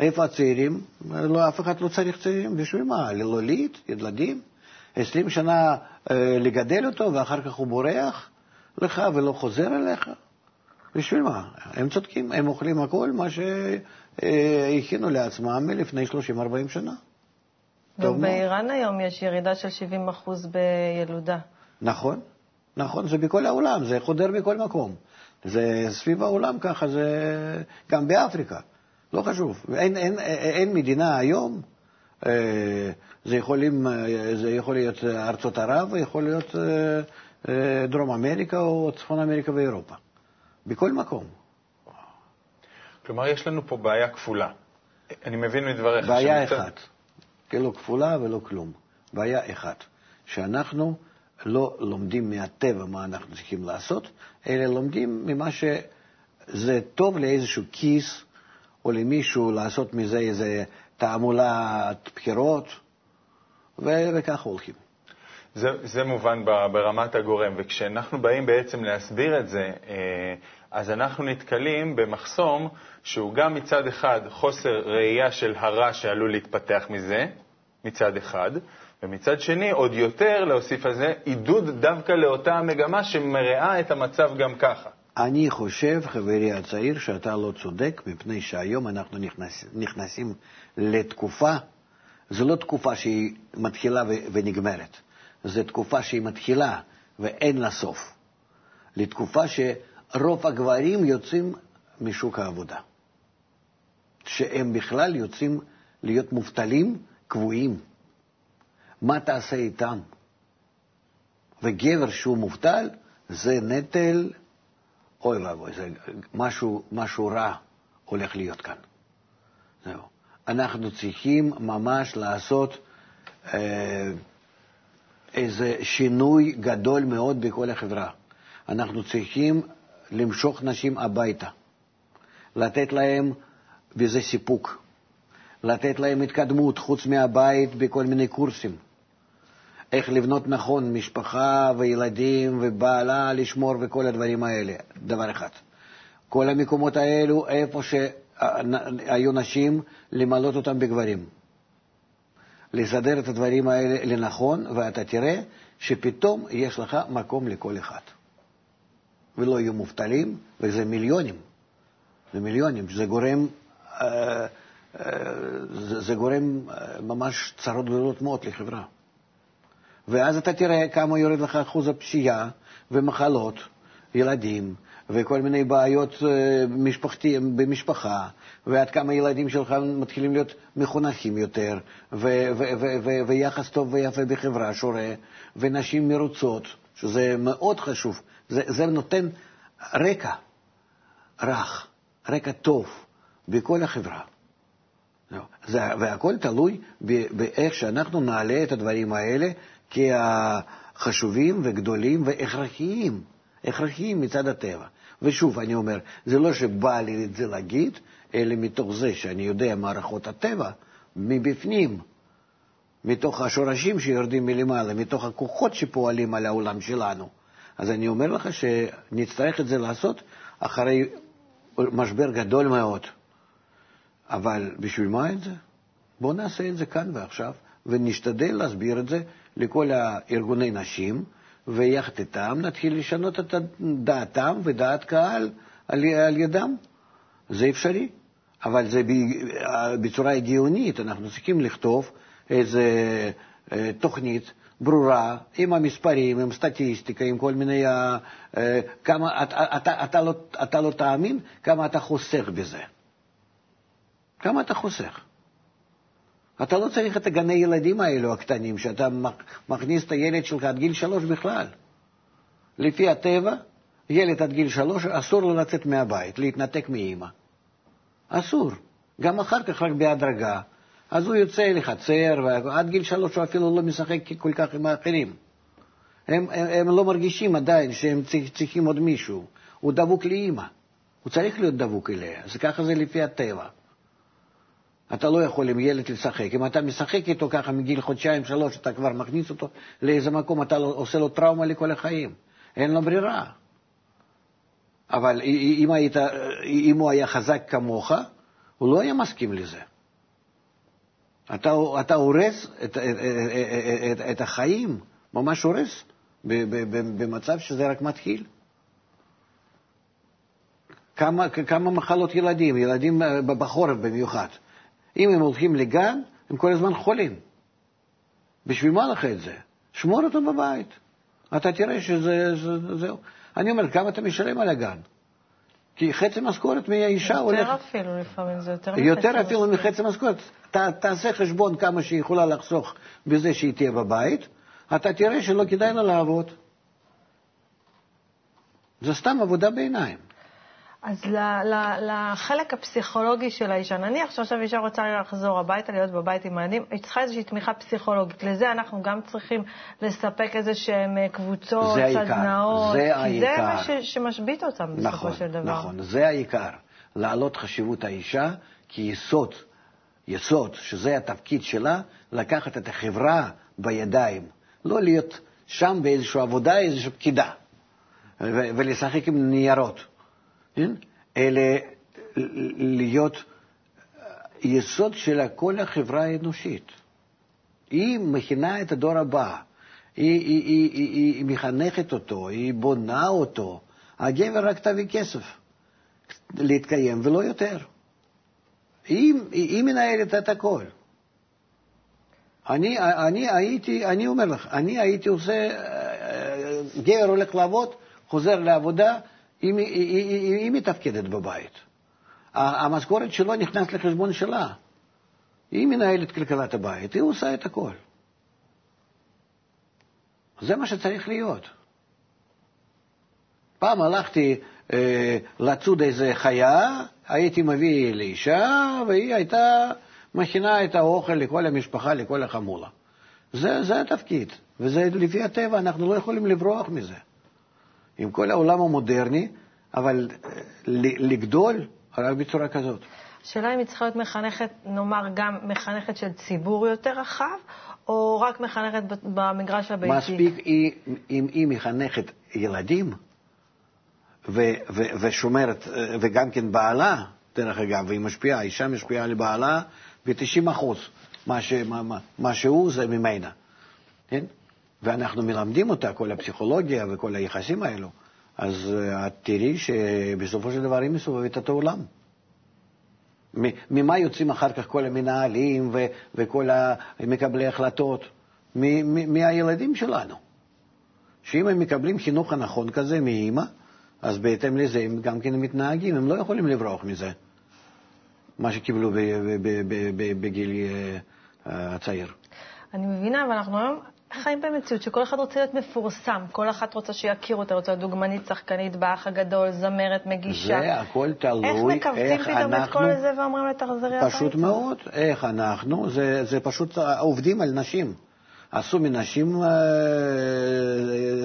איפה הצעירים? לא, אף אחד לא צריך צעירים, בשביל מה? ללולית, ילדים? עשרים שנה אה, לגדל אותו ואחר כך הוא בורח לך ולא חוזר אליך? בשביל מה? הם צודקים, הם אוכלים הכל מה שהכינו לעצמם מלפני 30-40 שנה. גם באיראן היום יש ירידה של 70% בילודה. נכון, נכון, זה בכל העולם, זה חודר בכל מקום. זה סביב העולם ככה, זה גם באפריקה, לא חשוב. אין, אין, אין מדינה היום, אה, זה, יכולים, אה, זה יכול להיות ארצות ערב, ויכול להיות אה, דרום אמריקה או צפון אמריקה ואירופה. בכל מקום. כלומר, יש לנו פה בעיה כפולה. אני מבין מדבריך. בעיה. אחת, כאילו כפולה ולא כלום. בעיה אחת, שאנחנו לא לומדים מהטבע מה אנחנו צריכים לעשות, אלא לומדים ממה שזה טוב לאיזשהו כיס, או למישהו לעשות מזה איזה תעמולת בחירות, ו- וככה הולכים. זה, זה מובן ברמת הגורם, וכשאנחנו באים בעצם להסביר את זה, אה, אז אנחנו נתקלים במחסום שהוא גם מצד אחד חוסר ראייה של הרע שעלול להתפתח מזה, מצד אחד, ומצד שני, עוד יותר להוסיף על זה, עידוד דווקא לאותה המגמה שמרעה את המצב גם ככה. אני חושב, חברי הצעיר, שאתה לא צודק, מפני שהיום אנחנו נכנס, נכנסים לתקופה, זו לא תקופה שהיא מתחילה ונגמרת. זו תקופה שהיא מתחילה ואין לה סוף. לתקופה שרוב הגברים יוצאים משוק העבודה. שהם בכלל יוצאים להיות מובטלים קבועים. מה תעשה איתם? וגבר שהוא מובטל זה נטל, אוי ואבוי, זה משהו, משהו רע הולך להיות כאן. זהו. אנחנו צריכים ממש לעשות אה, איזה שינוי גדול מאוד בכל החברה. אנחנו צריכים למשוך נשים הביתה, לתת להם בזה סיפוק, לתת להם התקדמות חוץ מהבית בכל מיני קורסים. איך לבנות נכון משפחה וילדים ובעלה לשמור וכל הדברים האלה, דבר אחד. כל המקומות האלו, איפה שהיו נשים, למלות אותם בגברים. לסדר את הדברים האלה לנכון, ואתה תראה שפתאום יש לך מקום לכל אחד. ולא יהיו מובטלים, וזה מיליונים. זה מיליונים, זה גורם, אה, אה, זה גורם אה, ממש צרות גדולות מאוד לחברה. ואז אתה תראה כמה יורד לך אחוז הפשיעה ומחלות, ילדים, וכל מיני בעיות אה, משפחתי, במשפחה, ועד כמה ילדים שלך מתחילים להיות מחונכים יותר, ויחס טוב ויפה בחברה שורה, ונשים מרוצות, שזה מאוד חשוב. זה, זה נותן רקע רך, רקע טוב בכל החברה. זה, והכל תלוי באיך שאנחנו נעלה את הדברים האלה כחשובים וגדולים והכרחיים, הכרחיים מצד הטבע. ושוב, אני אומר, זה לא שבא לי את זה להגיד, אלא מתוך זה שאני יודע מערכות הטבע מבפנים, מתוך השורשים שיורדים מלמעלה, מתוך הכוחות שפועלים על העולם שלנו. אז אני אומר לך שנצטרך את זה לעשות אחרי משבר גדול מאוד. אבל בשביל מה את זה? בואו נעשה את זה כאן ועכשיו, ונשתדל להסביר את זה לכל הארגוני נשים, ויחד איתם נתחיל לשנות את דעתם ודעת קהל על, על ידם. זה אפשרי, אבל זה בצורה הגיונית. אנחנו צריכים לכתוב איזו אה, תוכנית ברורה, עם המספרים, עם סטטיסטיקה, עם כל מיני... אה, כמה, אתה, אתה, אתה, לא, אתה לא תאמין כמה אתה חוסך בזה. כמה אתה חוסך. אתה לא צריך את הגני ילדים האלו הקטנים, שאתה מכניס את הילד שלך עד גיל שלוש בכלל. לפי הטבע, ילד עד גיל שלוש, אסור לו לצאת מהבית, להתנתק מאימא. אסור. גם אחר כך, רק בהדרגה. אז הוא יוצא לחצר, ועד גיל שלוש הוא אפילו לא משחק כל כך עם האחרים. הם, הם, הם לא מרגישים עדיין שהם צריכים עוד מישהו. הוא דבוק לאימא. הוא צריך להיות דבוק אליה, אז ככה זה לפי הטבע. אתה לא יכול עם ילד לשחק. אם אתה משחק איתו ככה מגיל חודשיים, שלוש, אתה כבר מכניס אותו לאיזה מקום, אתה עושה לו טראומה לכל החיים. אין לו ברירה. אבל אם, היית, אם הוא היה חזק כמוך, הוא לא היה מסכים לזה. אתה, אתה הורס את, את, את, את החיים, ממש הורס, במצב שזה רק מתחיל. כמה, כמה מחלות ילדים, ילדים בחורף במיוחד. אם הם הולכים לגן, הם כל הזמן חולים. בשביל מה לך את זה? שמור אותו בבית. אתה תראה שזה, זה, זהו. אני אומר, כמה אתה משלם על הגן? כי חצי משכורת מהאישה יותר הולך... יותר אפילו לפעמים, זה יותר מחצי יותר אפילו מחצי משכורת. ת, תעשה חשבון כמה שהיא יכולה לחסוך בזה שהיא תהיה בבית, אתה תראה שלא כדאי לה לעבוד. זה סתם עבודה בעיניים. אז לחלק הפסיכולוגי של האישה, נניח שעכשיו אישה רוצה לחזור הביתה, להיות בבית עם הילדים, היא צריכה איזושהי תמיכה פסיכולוגית. לזה אנחנו גם צריכים לספק איזה שהן אה, קבוצות, סדנאות, זה כי העיקר. זה מה ש, שמשבית אותם בסופו נכון, של דבר. נכון, זה העיקר. להעלות חשיבות האישה כיסוד, יסוד, שזה התפקיד שלה, לקחת את החברה בידיים, לא להיות שם באיזושהי עבודה, איזושהי פקידה, ולשחק עם ניירות. כן? אלא להיות יסוד של כל החברה האנושית. היא מכינה את הדור הבא, היא, היא, היא, היא, היא מחנכת אותו, היא בונה אותו. הגבר רק תביא כסף להתקיים ולא יותר. היא, היא מנהלת את הכל. אני, אני הייתי, אני אומר לך, אני הייתי עושה, גבר הולך לעבוד, חוזר לעבודה, היא, היא, היא, היא מתפקדת בבית. המשכורת שלו נכנס לחשבון שלה. היא מנהלת כלכלת הבית, היא עושה את הכל. זה מה שצריך להיות. פעם הלכתי אה, לצוד איזה חיה, הייתי מביא לאישה, והיא הייתה מכינה את האוכל לכל המשפחה, לכל החמולה. זה, זה התפקיד, וזה לפי הטבע, אנחנו לא יכולים לברוח מזה. עם כל העולם המודרני, אבל אה, לגדול רק בצורה כזאת. השאלה אם היא צריכה להיות מחנכת, נאמר, גם מחנכת של ציבור יותר רחב, או רק מחנכת במגרש הביתי? מספיק היא, אם היא מחנכת ילדים ו, ו, ושומרת, אה, וגם כן בעלה, דרך אגב, והיא משפיעה, האישה משפיעה על בעלה ב-90 אחוז. מה, ש, מה, מה שהוא זה ממנה, כן? ואנחנו מלמדים אותה, כל הפסיכולוגיה וכל היחסים האלו, אז אה, את תראי שבסופו של דבר היא מסובבת את העולם. ממה יוצאים אחר כך כל המנהלים ו- וכל מקבלי ההחלטות? מהילדים שלנו. שאם הם מקבלים חינוך הנכון כזה מאימא, אז בהתאם לזה הם גם כן מתנהגים, הם לא יכולים לברוח מזה, מה שקיבלו בגיל אה, הצעיר. אני מבינה, אבל אנחנו היום חיים במציאות שכל אחד רוצה להיות מפורסם, כל אחת רוצה שיכירו אותה, רוצה להיות דוגמנית, שחקנית, באח הגדול, זמרת, מגישה. זה הכל תלוי איך מקבצים פתאום את כל זה ואומרים לה תחזרי הביתה? פשוט מאוד, איך אנחנו, זה, זה פשוט עובדים על נשים. עשו מנשים, אה,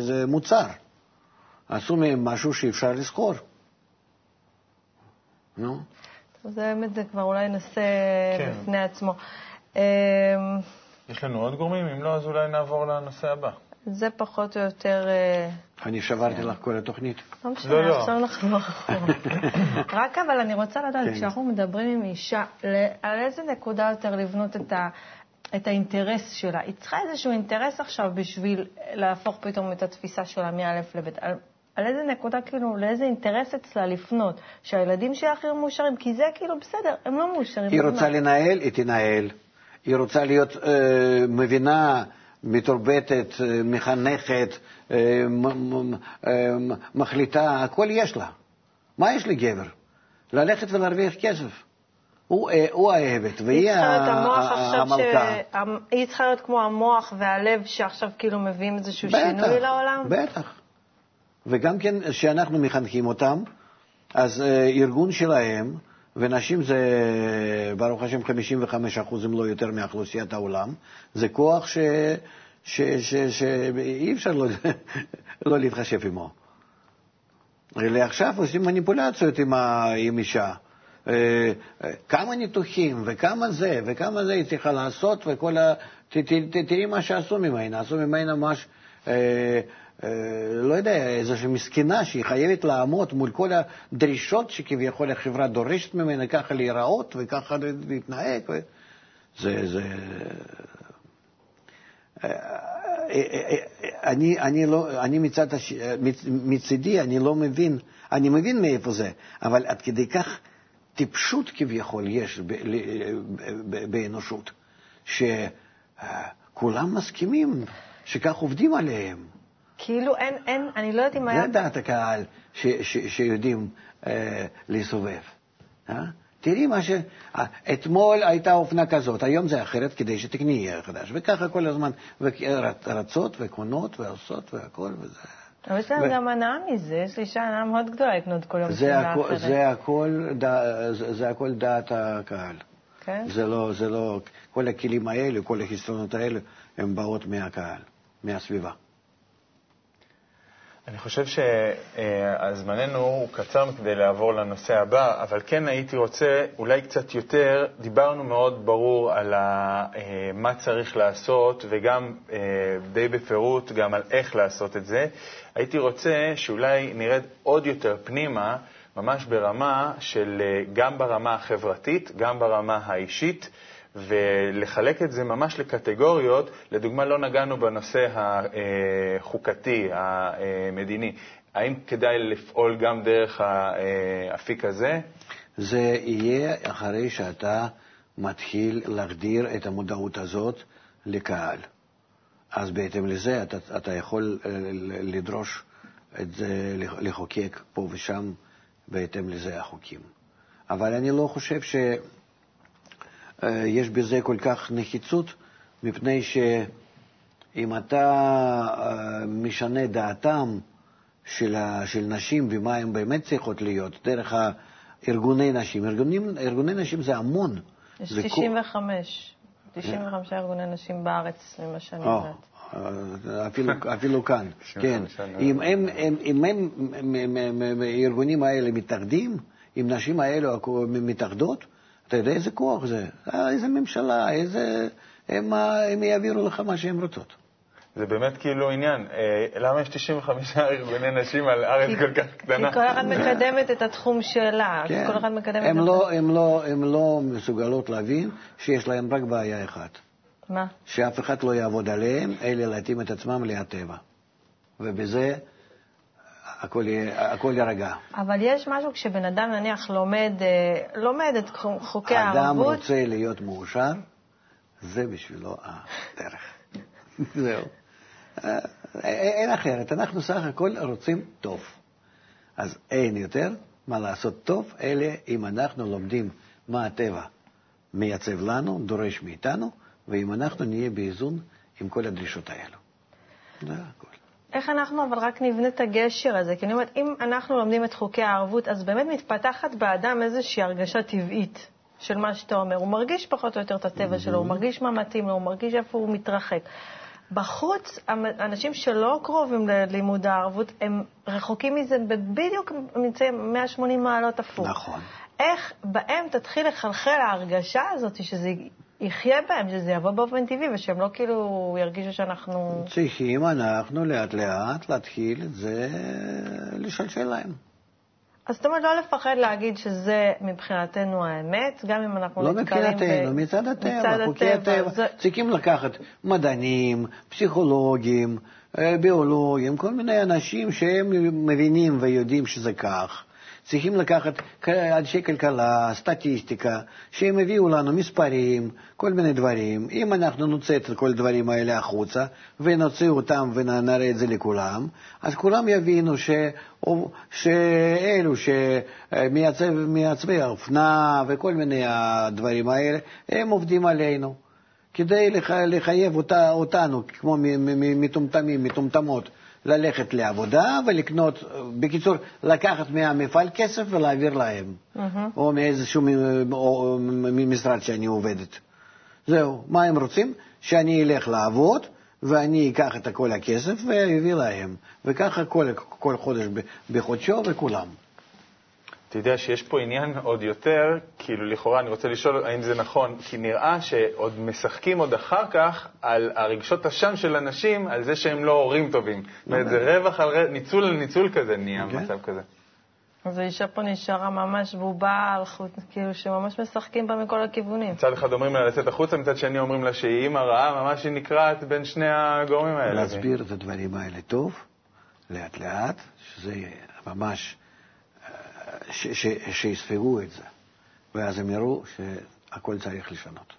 זה מוצר. עשו מהם משהו שאפשר לזכור. נו. זה באמת, זה כבר אולי נושא כן. בפני עצמו. יש לנו עוד גורמים? אם לא, אז אולי נעבור לנושא הבא. זה פחות או יותר... אה, אני שברתי לך כל התוכנית. לא משנה. עכשיו נחזור אחורה. רק אבל אני רוצה לדעת, כן. כשאנחנו מדברים עם אישה, על איזה נקודה יותר לבנות את ה... את האינטרס שלה. היא צריכה איזשהו אינטרס עכשיו בשביל להפוך פתאום את התפיסה שלה מא' לב'. על, על איזה נקודה, כאילו, לאיזה אינטרס אצלה לפנות? שהילדים שלה הכי מאושרים? כי זה כאילו בסדר, הם לא מאושרים. היא רוצה לנהל, היא תנהל. היא רוצה להיות אה, מבינה, מתורבתת, אה, מחנכת, אה, אה, מחליטה, הכל יש לה. מה יש לגבר? ללכת ולהרוויח כסף. הוא, אה, הוא העבד, והיא המלכה. היא צריכה להיות כמו המוח והלב שעכשיו כאילו מביאים איזשהו בטח, שינוי לעולם? בטח. וגם כן, כשאנחנו מחנכים אותם, אז אה, ארגון שלהם, ונשים זה, ברוך השם, 55 אחוז, אם לא יותר, מאוכלוסיית העולם. זה כוח ש, ש, ש, ש, שאי אפשר לא, לא להתחשב עמו. אלא עכשיו עושים מניפולציות עם, ה, עם אישה. אה, כמה ניתוחים וכמה זה וכמה זה היא צריכה לעשות וכל ה... תראי מה שעשו ממנה, עשו ממנה ממש, אה, אה, לא יודע, איזושהי מסכנה שהיא חייבת לעמוד מול כל הדרישות שכביכול החברה דורשת ממנה ככה להיראות וככה להתנהג. ו... זה, זה... אה, אה, אה, אני, אני, לא, אני מצד הש... מצידי, אני לא מבין, אני מבין מאיפה זה, אבל עד כדי כך טיפשות כביכול יש באנושות, שכולם מסכימים שכך עובדים עליהם. כאילו אין, אין, אני לא יודעת אם היה... זה דעת הקהל ש, ש, שיודעים אה, להסתובב. אה? תראי מה ש... אתמול הייתה אופנה כזאת, היום זה אחרת כדי שתקני חדש, וככה כל הזמן, רצות וקונות ועושות והכל וזה. אבל יש להם גם הנאה מזה, יש לי הנאה מאוד גדולה לקנות כל יום שמלה אחרת. זה הכל, זה הכל דעת הקהל. כן? זה לא, זה לא, כל הכלים האלה, כל החסרונות האלה, הם באות מהקהל, מהסביבה. אני חושב שזמננו הוא קצר מכדי לעבור לנושא הבא, אבל כן הייתי רוצה אולי קצת יותר, דיברנו מאוד ברור על אה, מה צריך לעשות וגם אה, די בפירוט גם על איך לעשות את זה. הייתי רוצה שאולי נרד עוד יותר פנימה, ממש ברמה של אה, גם ברמה החברתית, גם ברמה האישית. ולחלק את זה ממש לקטגוריות. לדוגמה, לא נגענו בנושא החוקתי, המדיני. האם כדאי לפעול גם דרך האפיק הזה? זה יהיה אחרי שאתה מתחיל להחדיר את המודעות הזאת לקהל. אז בהתאם לזה אתה, אתה יכול אה, לדרוש את זה, לחוקק פה ושם בהתאם לזה החוקים. אבל אני לא חושב ש... אה, יש בזה כל כך נחיצות, מפני שאם אתה אה, משנה דעתם של, של נשים ומה הן באמת צריכות להיות, דרך ארגוני נשים, ארגוני, ארגוני נשים זה המון. יש זה 95, 95 ארגוני נשים בארץ, ממה שאני יודעת. אפילו, אפילו כאן, כן. אם הם, הם, אם הם, הארגונים האלה מתאחדים, אם נשים האלה מתאחדות, אתה יודע איזה כוח זה? אה, איזה ממשלה, איזה... הם, הם יעבירו לך מה שהן רוצות. זה באמת כאילו עניין. אה, למה יש 95 ארגוני נשים על ארץ כל כך קטנה? כי כל אחת מקדמת את התחום שלה. כן. כל אחת מקדמת הם את לא, הם לא, הם לא מסוגלות להבין שיש להם רק בעיה אחת. מה? שאף אחד לא יעבוד עליהם, אלא להתאים את עצמם לטבע. ובזה הכל, הכל יירגע. אבל יש משהו כשבן אדם נניח לומד, אה, לומד את חוקי הערבות... אדם רוצה להיות מאושר, זה בשבילו הדרך. זהו. אה, אין אחרת, אנחנו סך הכל רוצים טוב. אז אין יותר מה לעשות טוב, אלא אם אנחנו לומדים מה הטבע מייצב לנו, דורש מאיתנו, ואם אנחנו נהיה באיזון עם כל הדרישות האלו. זה הכול. איך אנחנו אבל רק נבנה את הגשר הזה? כי אני אומרת, אם אנחנו לומדים את חוקי הערבות, אז באמת מתפתחת באדם איזושהי הרגשה טבעית של מה שאתה אומר. הוא מרגיש פחות או יותר את הטבע שלו, הוא מרגיש מה מתאים לו, הוא מרגיש איפה הוא מתרחק. בחוץ, אנשים שלא קרובים ללימוד הערבות, הם רחוקים מזה, בדיוק נמצאים 180 מעלות הפוך. נכון. איך בהם תתחיל לחלחל ההרגשה הזאת שזה יחיה בהם, שזה יבוא באופן טבעי, ושהם לא כאילו ירגישו שאנחנו... צריכים אנחנו לאט לאט להתחיל את זה, לשלשל להם. אז זאת אומרת, לא לפחד להגיד שזה מבחינתנו האמת, גם אם אנחנו לא מבחינתנו, ב... מצד הטבע, חוקי הטבע. זה... צריכים לקחת מדענים, פסיכולוגים, אה, ביולוגים, כל מיני אנשים שהם מבינים ויודעים שזה כך. צריכים לקחת אנשי כלכלה, סטטיסטיקה, שהם הביאו לנו מספרים, כל מיני דברים. אם אנחנו נוצא את כל הדברים האלה החוצה ונוציא אותם ונראה את זה לכולם, אז כולם יבינו ש... שאלו שמעצבי האופנה וכל מיני הדברים האלה, הם עובדים עלינו. כדי לחייב אותנו, כמו מטומטמים, מטומטמות, ללכת לעבודה ולקנות, בקיצור, לקחת מהמפעל כסף ולהעביר להם, mm-hmm. או מאיזשהו משרד שאני עובדת. זהו, מה הם רוצים? שאני אלך לעבוד ואני אקח את כל הכסף ואביא להם, וככה כל, כל חודש בחודשו וכולם. אתה יודע שיש פה עניין עוד יותר, כאילו לכאורה אני רוצה לשאול האם זה נכון, כי נראה שעוד משחקים עוד אחר כך על הרגשות אשם של אנשים, על זה שהם לא הורים טובים. זאת אומרת, זה רווח על רווח, ניצול על ניצול כזה נהיה okay. אוקיי. מצב כזה. אז האישה פה נשארה ממש בובה על חוט, כאילו שממש משחקים בה מכל הכיוונים. מצד אחד אומרים לה לצאת החוצה, מצד שני אומרים לה שהיא אימא רעה, ממש היא נקרעת בין שני הגורמים האלה. להסביר את הדברים האלה טוב, לאט לאט, שזה ממש, שיספגו את זה, ואז הם יראו שהכל צריך לשנות.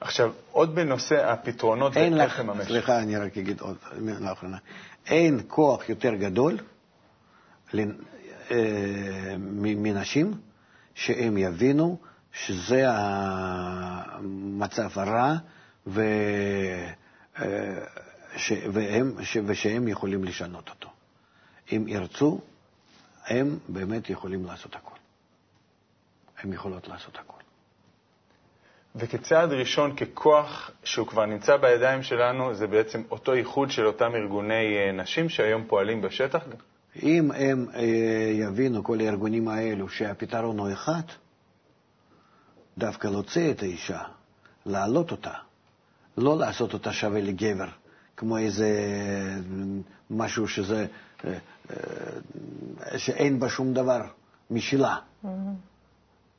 עכשיו, עוד בנושא הפתרונות ואיך לממש. סליחה, אני רק אגיד עוד מילה אחרונה. אין כוח יותר גדול אה, מנשים שהם יבינו שזה המצב הרע ו... אה, ש... והם... ש... ושהם יכולים לשנות אותו. אם ירצו, הם באמת יכולים לעשות הכול. הם יכולות לעשות הכול. וכצעד ראשון, ככוח שהוא כבר נמצא בידיים שלנו, זה בעצם אותו איחוד של אותם ארגוני אה, נשים שהיום פועלים בשטח? אם הם אה, יבינו, כל הארגונים האלו, שהפתרון הוא אחד, דווקא להוציא את האישה, להעלות אותה, לא לעשות אותה שווה לגבר, כמו איזה משהו שזה, אה, אה, שאין בה שום דבר משלה. Mm-hmm.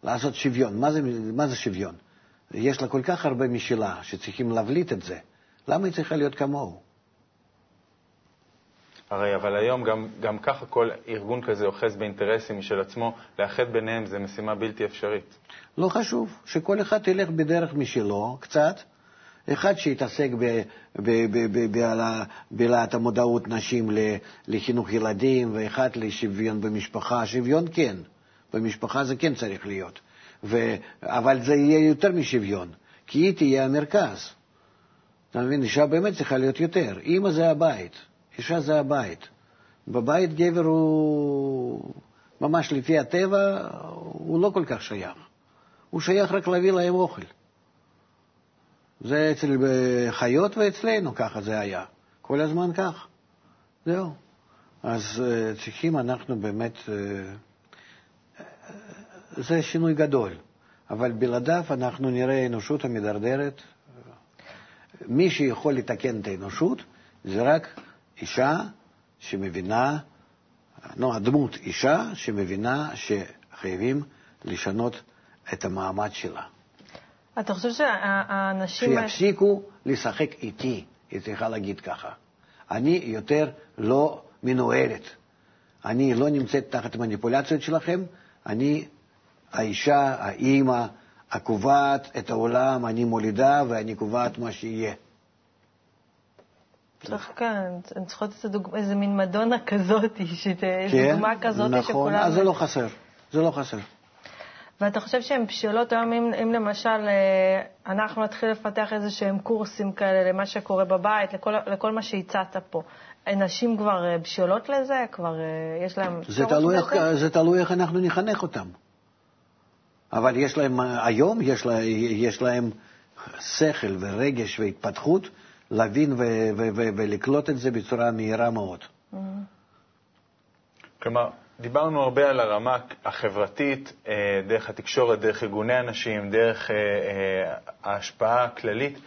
לעשות שוויון. מה זה, מה זה שוויון? יש לה כל כך הרבה משלה שצריכים להבליט את זה. למה היא צריכה להיות כמוהו? הרי אבל היום גם, גם ככה כל ארגון כזה אוחז באינטרסים משל עצמו, לאחד ביניהם זה משימה בלתי אפשרית. לא חשוב, שכל אחד ילך בדרך משלו, קצת. אחד שיתעסק בהעלאת המודעות נשים לחינוך ילדים, ואחד לשוויון במשפחה. שוויון כן, במשפחה זה כן צריך להיות. ו... אבל זה יהיה יותר משוויון, כי היא תהיה המרכז. אתה מבין? אישה באמת צריכה להיות יותר. אימא זה הבית. אישה זה הבית. בבית גבר הוא, ממש לפי הטבע, הוא לא כל כך שייך. הוא שייך רק להביא להם אוכל. זה אצל חיות ואצלנו ככה זה היה. כל הזמן כך. זהו. אז uh, צריכים אנחנו באמת, uh, זה שינוי גדול, אבל בלעדיו אנחנו נראה אנושות המדרדרת. מי שיכול לתקן את האנושות זה רק אישה שמבינה, לא, הדמות אישה שמבינה שחייבים לשנות את המעמד שלה. אתה חושב שהאנשים... שיפסיקו לשחק איתי, היא צריכה להגיד ככה. אני יותר לא מנוהלת. אני לא נמצאת תחת מניפולציות שלכם, אני האישה, האימא, הקובעת את העולם, אני מולידה ואני קובעת מה שיהיה. צריך כאן, הן צריכות איזה מין מדונה כזאת, כן, דוגמה כזאת שכולם... נכון, אז זה לא חסר, זה לא חסר. ואתה חושב שהן בשלות היום, אם, אם למשל אה, אנחנו נתחיל לפתח איזה שהם קורסים כאלה למה שקורה בבית, לכל, לכל מה שהצעת פה, נשים כבר אה, בשלות לזה? כבר אה, יש להן... זה תלוי, איך, זה תלוי איך אנחנו נחנך אותם. אבל יש להם, היום יש, לה, יש להם שכל ורגש והתפתחות להבין ולקלוט את זה בצורה מהירה מאוד. כלומר, דיברנו הרבה על הרמה החברתית, אה, דרך התקשורת, דרך ארגוני הנשים, דרך אה, אה, ההשפעה הכללית.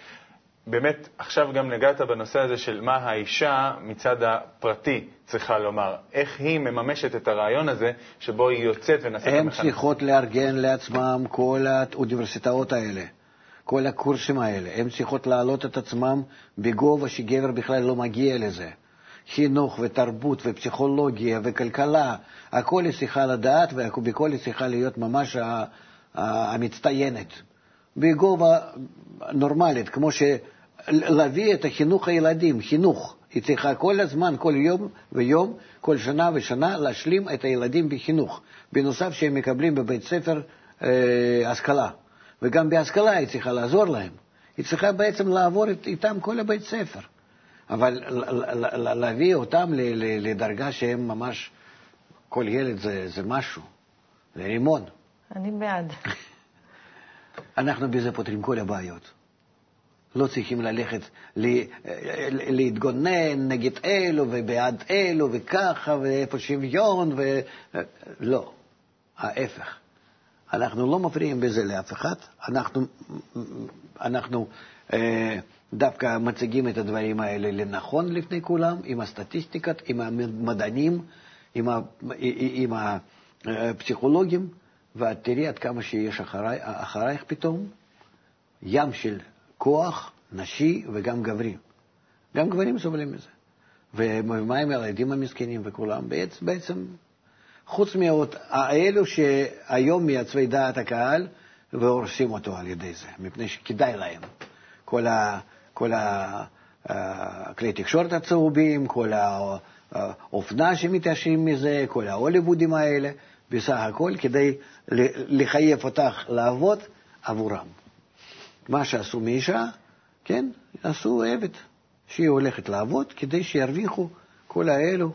באמת, עכשיו גם נגעת בנושא הזה של מה האישה מצד הפרטי צריכה לומר. איך היא מממשת את הרעיון הזה שבו היא יוצאת ונעשית... הן צריכות לארגן לעצמם כל האוניברסיטאות האלה. כל הקורסים האלה, הן צריכות להעלות את עצמם בגובה שגבר בכלל לא מגיע לזה. חינוך ותרבות ופסיכולוגיה וכלכלה, הכל היא צריכה לדעת ובכל היא צריכה להיות ממש המצטיינת. בגובה נורמלית, כמו שלהביא את החינוך הילדים, חינוך. היא צריכה כל הזמן, כל יום ויום, כל שנה ושנה, להשלים את הילדים בחינוך. בנוסף שהם מקבלים בבית ספר אה, השכלה. וגם בהשכלה היא צריכה לעזור להם. היא צריכה בעצם לעבור איתם כל הבית ספר. אבל להביא אותם לדרגה שהם ממש, כל ילד זה, זה משהו, זה רימון. אני בעד. אנחנו בזה פותרים כל הבעיות. לא צריכים ללכת להתגונן נגד אלו ובעד אלו וככה, ואיפה שוויון, ו... לא, ההפך. אנחנו לא מפריעים בזה לאף אחד, אנחנו, אנחנו אה, דווקא מציגים את הדברים האלה לנכון לפני כולם, עם הסטטיסטיקות, עם המדענים, עם, ה, עם הפסיכולוגים, ואת תראי עד כמה שיש אחרי, אחרייך פתאום ים של כוח נשי וגם גברי. גם גברים סובלים מזה. ומה עם הילדים המסכנים וכולם? בעצם, בעצם חוץ מאלו שהיום מייצבי דעת הקהל והורסים אותו על ידי זה, מפני שכדאי להם. כל, ה, כל הכלי תקשורת הצהובים, כל האופנה שמתעשרים מזה, כל ההוליוודים האלה, בסך הכל כדי לחייב אותך לעבוד עבורם. מה שעשו מאישה, כן, עשו עבד, שהיא הולכת לעבוד כדי שירוויחו כל האלו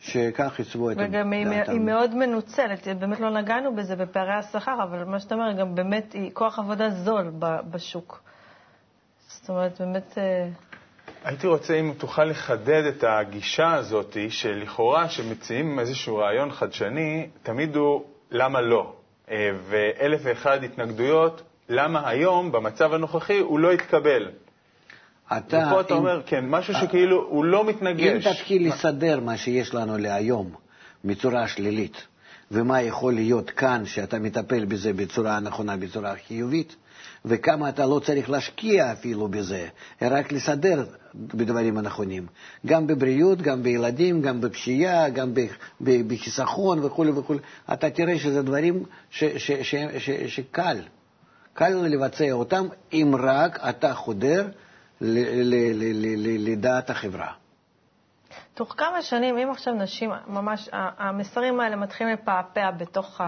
שכך עיצבו את דעתם. וגם היא, היא מאוד מנוצלת, באמת לא נגענו בזה בפערי השכר, אבל מה שאתה אומר, גם באמת היא כוח עבודה זול בשוק. זאת אומרת, באמת... אה, הייתי רוצה אם תוכל לחדד את הגישה הזאת, שלכאורה שמציעים איזשהו רעיון חדשני, תמיד הוא למה לא, אה, ואלף ואחד התנגדויות, למה היום, במצב הנוכחי, הוא לא יתקבל. אתה, ופה אתה אם, אומר, כן, משהו שכאילו הוא לא מתנגש. אם תתחיל לסדר מה שיש לנו להיום בצורה שלילית, ומה יכול להיות כאן שאתה מטפל בזה בצורה נכונה, בצורה חיובית, וכמה אתה לא צריך להשקיע אפילו בזה, רק לסדר בדברים הנכונים, גם בבריאות, גם בילדים, גם בפשיעה, גם בחיסכון וכו' וכו', אתה תראה שזה דברים ש, ש, ש, ש, שקל, קל לבצע אותם, אם רק אתה חודר לדעת החברה. תוך כמה שנים, אם עכשיו נשים, ממש, המסרים האלה מתחילים לפעפע בתוך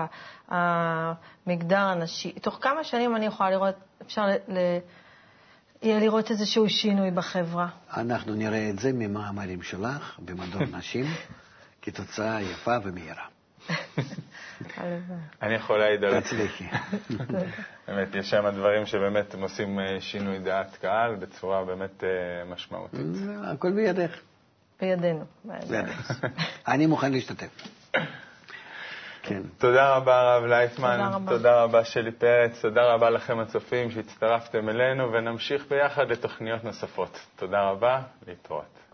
המגדר הנשי, תוך כמה שנים אני יכולה לראות, אפשר ל... יהיה לראות איזשהו שינוי בחברה? אנחנו נראה את זה ממאמרים שלך במדור נשים, כתוצאה יפה ומהירה. אני יכול להעיד על תצליחי. באמת, יש שם דברים שבאמת הם עושים אה, שינוי דעת קהל בצורה באמת אה, משמעותית. הכל בידך. בידינו. אני מוכן להשתתף. כן. תודה רבה, הרב לייטמן. תודה רבה, שלי פרץ. תודה רבה לכם, הצופים, שהצטרפתם אלינו, ונמשיך ביחד לתוכניות נוספות. תודה רבה, להתראות.